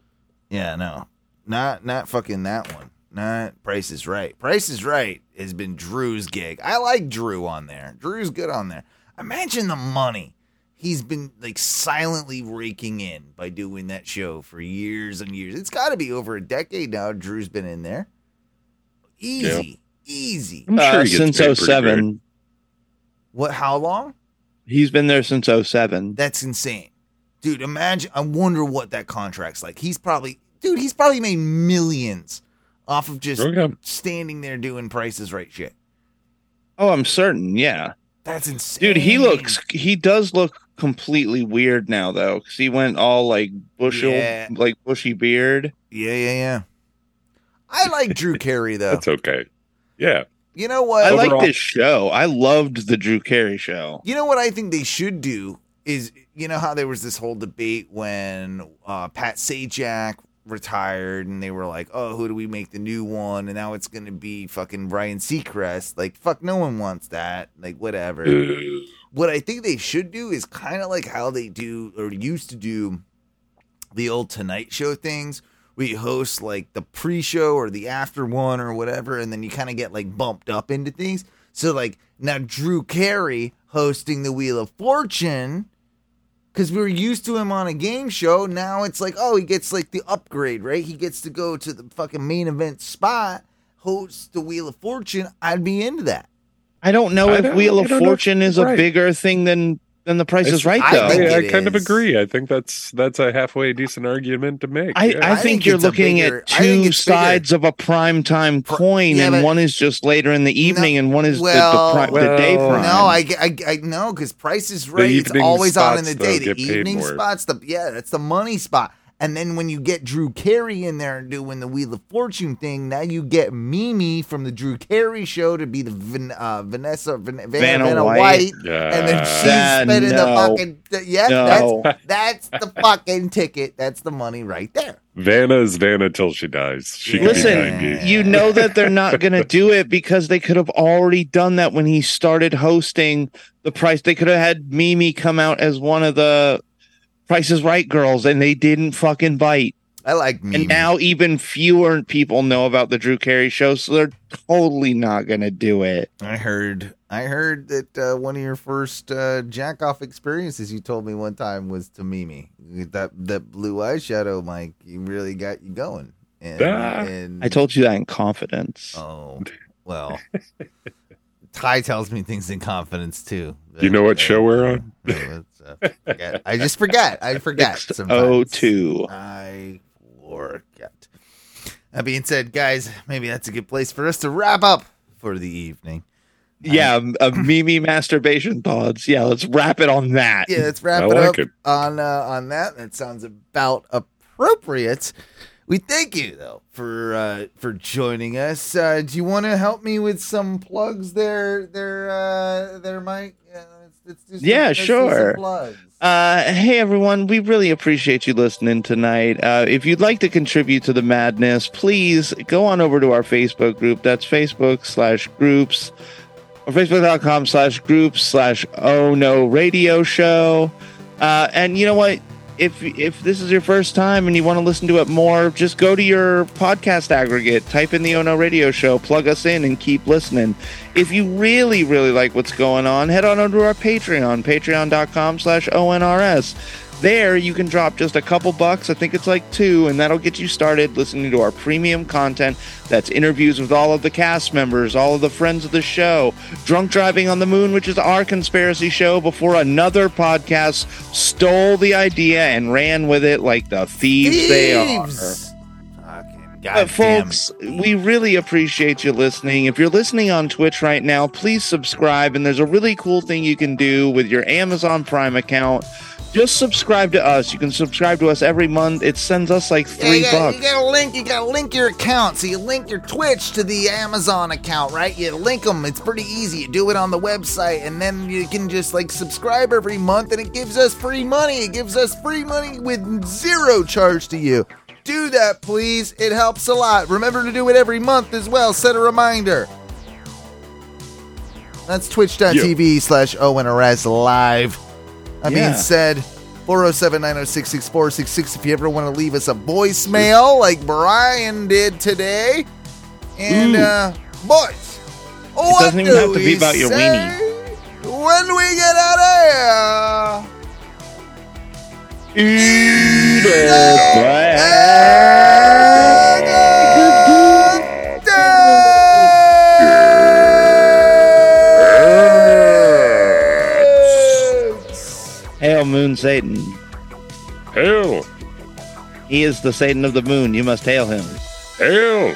Yeah, no. Not not fucking that one. Not Price is Right. Price is Right has been Drew's gig. I like Drew on there. Drew's good on there. Imagine the money he's been like silently raking in by doing that show for years and years. It's got to be over a decade now. Drew's been in there. Easy, easy. I'm sure uh, he gets since paid 07. What? How long? He's been there since 07. That's insane, dude. Imagine. I wonder what that contract's like. He's probably, dude. He's probably made millions off of just Okay. standing there doing prices right shit. Oh, I'm certain. Yeah. That's insane, Dude, he looks, he does look completely weird now, though, because he went all like bushel, Yeah. like bushy beard. Yeah, yeah, yeah. I like Drew Carey though. That's okay. Yeah. You know what? I like this show. I loved the Drew Carey show. You know what I think they should do is you know how there was this whole debate when uh, Pat Sajak retired and they were like, "Oh, who do we make the new one?" And now it's going to be fucking Ryan Seacrest. Like, fuck, no one wants that. Like, whatever. What I think they should do is kind of like how they do or used to do the old Tonight Show things. We host like the pre-show or the after one or whatever, and then you kind of get like bumped up into things. So like now Drew Carey hosting the Wheel of Fortune because we were used to him on a game show. Now it's like, oh, he gets like the upgrade, right? He gets to go to the fucking main event spot, host the Wheel of Fortune. I'd be into that. I don't know I if don't- Wheel of don't know if Fortune is you're a right. bigger thing than than the Price is Right, I though. think I, I it kind of agree. I think that's that's a halfway decent argument to make. I, yeah. I, think, think you're looking bigger- at two it's bigger. sides of a prime time coin, yeah, and but- one is just later in the evening, and one is Well- the, the, pri- the day Well, prime. No, I, I, I no, because Price is Right. It's always on in the day. though, The evening spots, the yeah, that's the money spot. And then when you get Drew Carey in there and doing the Wheel of Fortune thing, now you get Mimi from the Drew Carey show to be the Van, uh, Vanessa Van, Vanna, Vanna Vanna White. White, Yeah. and then she's Uh, spending the no. fucking yeah. No. That's that's the fucking ticket. That's the money right there. Vanna is Vanna till she dies. She could Listen, you know that they're not going to do it because they could have already done that when he started hosting the price. They could have had Mimi come out as one of the Price is Right girls, and they didn't fucking bite. I like Mimi. And now even fewer people know about the Drew Carey show, so they're totally not going to do it. I heard I heard that uh, one of your first uh, jack off experiences you told me one time was to Mimi. That that blue eyeshadow, Mike, you really got you going. And, Ah. and I told you that in confidence. oh well, Ty tells me things in confidence too. You know what show we're on? Uh. I just forget. I forget. Oh, two. I forget. That being said, guys, maybe that's a good place for us to wrap up for the evening. Yeah, uh, Mimi masturbation thoughts. Yeah, let's wrap it on that. Yeah, let's wrap I it like up it. on uh, on that. That sounds about appropriate. We thank you though for uh, for joining us. Uh, do you want to help me with some plugs there, there, uh, there, Mike? Yeah, let's, let's some, Yeah, let's do some sure. Uh, hey everyone, we really appreciate you listening tonight. Uh, if you'd like to contribute to the madness, please go on over to our Facebook group. That's Facebook slash groups or Facebook.com slash groups slash oh no radio show. Uh, and you know what? If if this is your first time and you want to listen to it more, just go to your podcast aggregate, type in the Oh No Radio Show, plug us in, and keep listening. If you really, really like what's going on, head on over to our Patreon, patreon.com slash ONRS. There, you can drop just a couple bucks. I think it's like two, and that'll get you started listening to our premium content. That's interviews with all of the cast members, all of the friends of the show, Drunk Driving on the Moon, which is our conspiracy show before another podcast stole the idea and ran with it like the thieves, they are. Thieves! Uh, but folks, we really appreciate you listening. If you're listening on Twitch right now, please subscribe. And there's a really cool thing you can do with your Amazon Prime account. Just subscribe to us. You can subscribe to us every month. It sends us like Yeah, three you, gotta, bucks. you gotta link. You gotta link your account. So you link your Twitch to the Amazon account, right? You link them. It's pretty easy. You do it on the website, and then you can just like subscribe every month, and it gives us free money. It gives us free money with zero charge to you. Do that, please. It helps a lot. Remember to do it every month as well. Set a reminder. That's twitch.tv slash ONRS live. That Yeah. being said, 407 906 6466 if you ever want to leave us a voicemail like Brian did today. And, uh, boys, what doesn't even have to be about your weenie. When we get out of here. Eat Hail, Moon Satan. Hail. He is the Satan of the moon. You must hail him. Hail.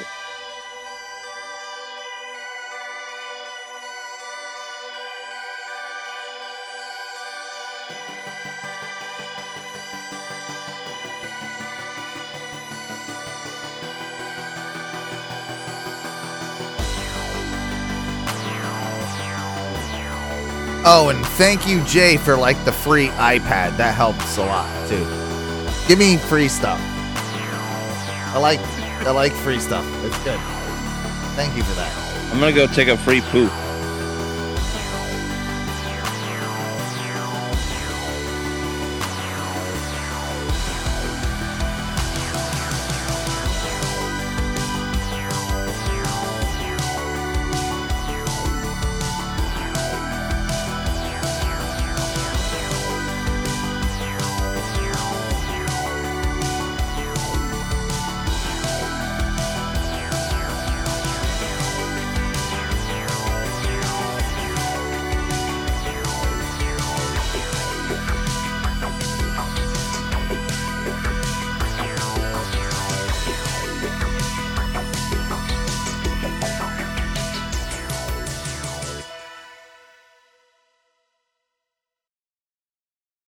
Oh, and thank you, Jay, for like the free iPad. That helps a lot too. Give me free stuff. I like I like free stuff. It's good. Thank you for that. I'm gonna go take a free poop.